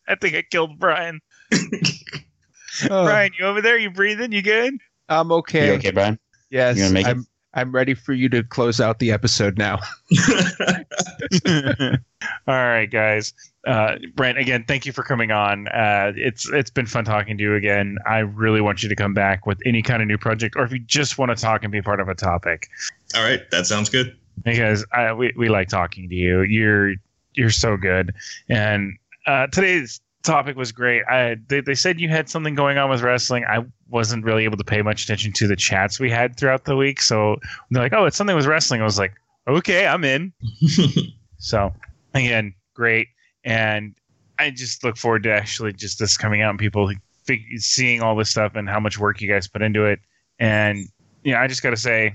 Speaker 2: I think I killed Brian.
Speaker 4: Oh,
Speaker 2: Brian, you over there? You breathing? You good?
Speaker 4: I'm okay.
Speaker 3: You okay, Brian?
Speaker 4: Yes,
Speaker 3: You gonna make it?
Speaker 4: I'm. I'm ready for you to close out the episode now.
Speaker 2: All right, guys. Uh, Brent, again, thank you for coming on. Uh, it's it's been fun talking to you again. I really want you to come back with any kind of new project, or if you just want to talk and be part of a topic,
Speaker 5: all right, that sounds good.
Speaker 2: because I, we we like talking to you. You're you're so good, and uh, today's topic was great. I they, they said you had something going on with wrestling. I wasn't really able to pay much attention to the chats we had throughout the week, so they're like, "Oh, it's something with wrestling." I was like, "Okay, I'm in." So again, great, and I just look forward to actually just this coming out and people fig- seeing all this stuff and how much work you guys put into it. And yeah, I just got to say,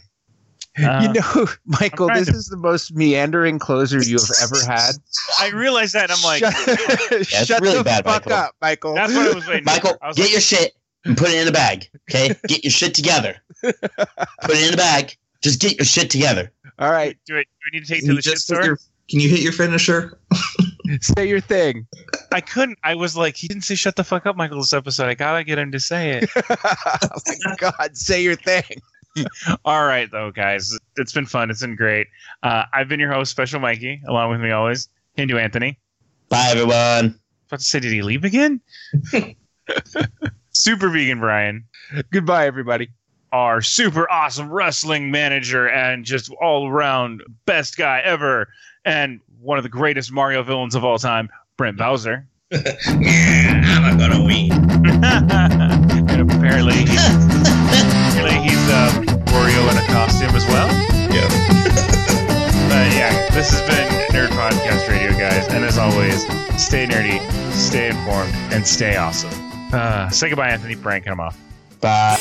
Speaker 2: uh,
Speaker 4: you know, Michael, this
Speaker 2: to-
Speaker 4: is the most meandering closer you have ever had.
Speaker 2: I realized that and I'm like,
Speaker 4: shut, shut
Speaker 3: really
Speaker 4: the
Speaker 3: bad,
Speaker 4: fuck
Speaker 3: Michael.
Speaker 4: up, Michael.
Speaker 2: that's what I was waiting.
Speaker 3: Michael.
Speaker 2: I was
Speaker 3: get
Speaker 2: like,
Speaker 3: your shit and put it in a bag. Okay, get your shit together. Put it in a bag. Just get your shit together.
Speaker 4: All right,
Speaker 2: do it. Do we need to take
Speaker 5: Can
Speaker 2: to the shit store?
Speaker 5: your- can you hit your finisher?
Speaker 4: say your thing.
Speaker 2: I couldn't. I was like, he didn't say shut the fuck up, Michael. This episode, I gotta get him to say it.
Speaker 4: oh my God, say your thing.
Speaker 2: All right, though, guys, it's been fun. It's been great. Uh, I've been your host, Special Mikey, along with me always, Hindu Anthony.
Speaker 3: Bye, everyone.
Speaker 2: about to say, did he leave again? super vegan Brian,
Speaker 4: Goodbye, everybody.
Speaker 2: our super awesome wrestling manager and just all around best guy ever, and one of the greatest Mario villains of all time, Brent Bowser.
Speaker 5: yeah, I'm not gonna win.
Speaker 2: and apparently, he's, apparently uh, Wario in a costume as well.
Speaker 5: Yeah.
Speaker 2: But yeah, this has been Nerd Podcast Radio, guys. And as always, stay nerdy, stay informed, and stay awesome. Uh, say goodbye, Anthony. Prank him off.
Speaker 3: Bye.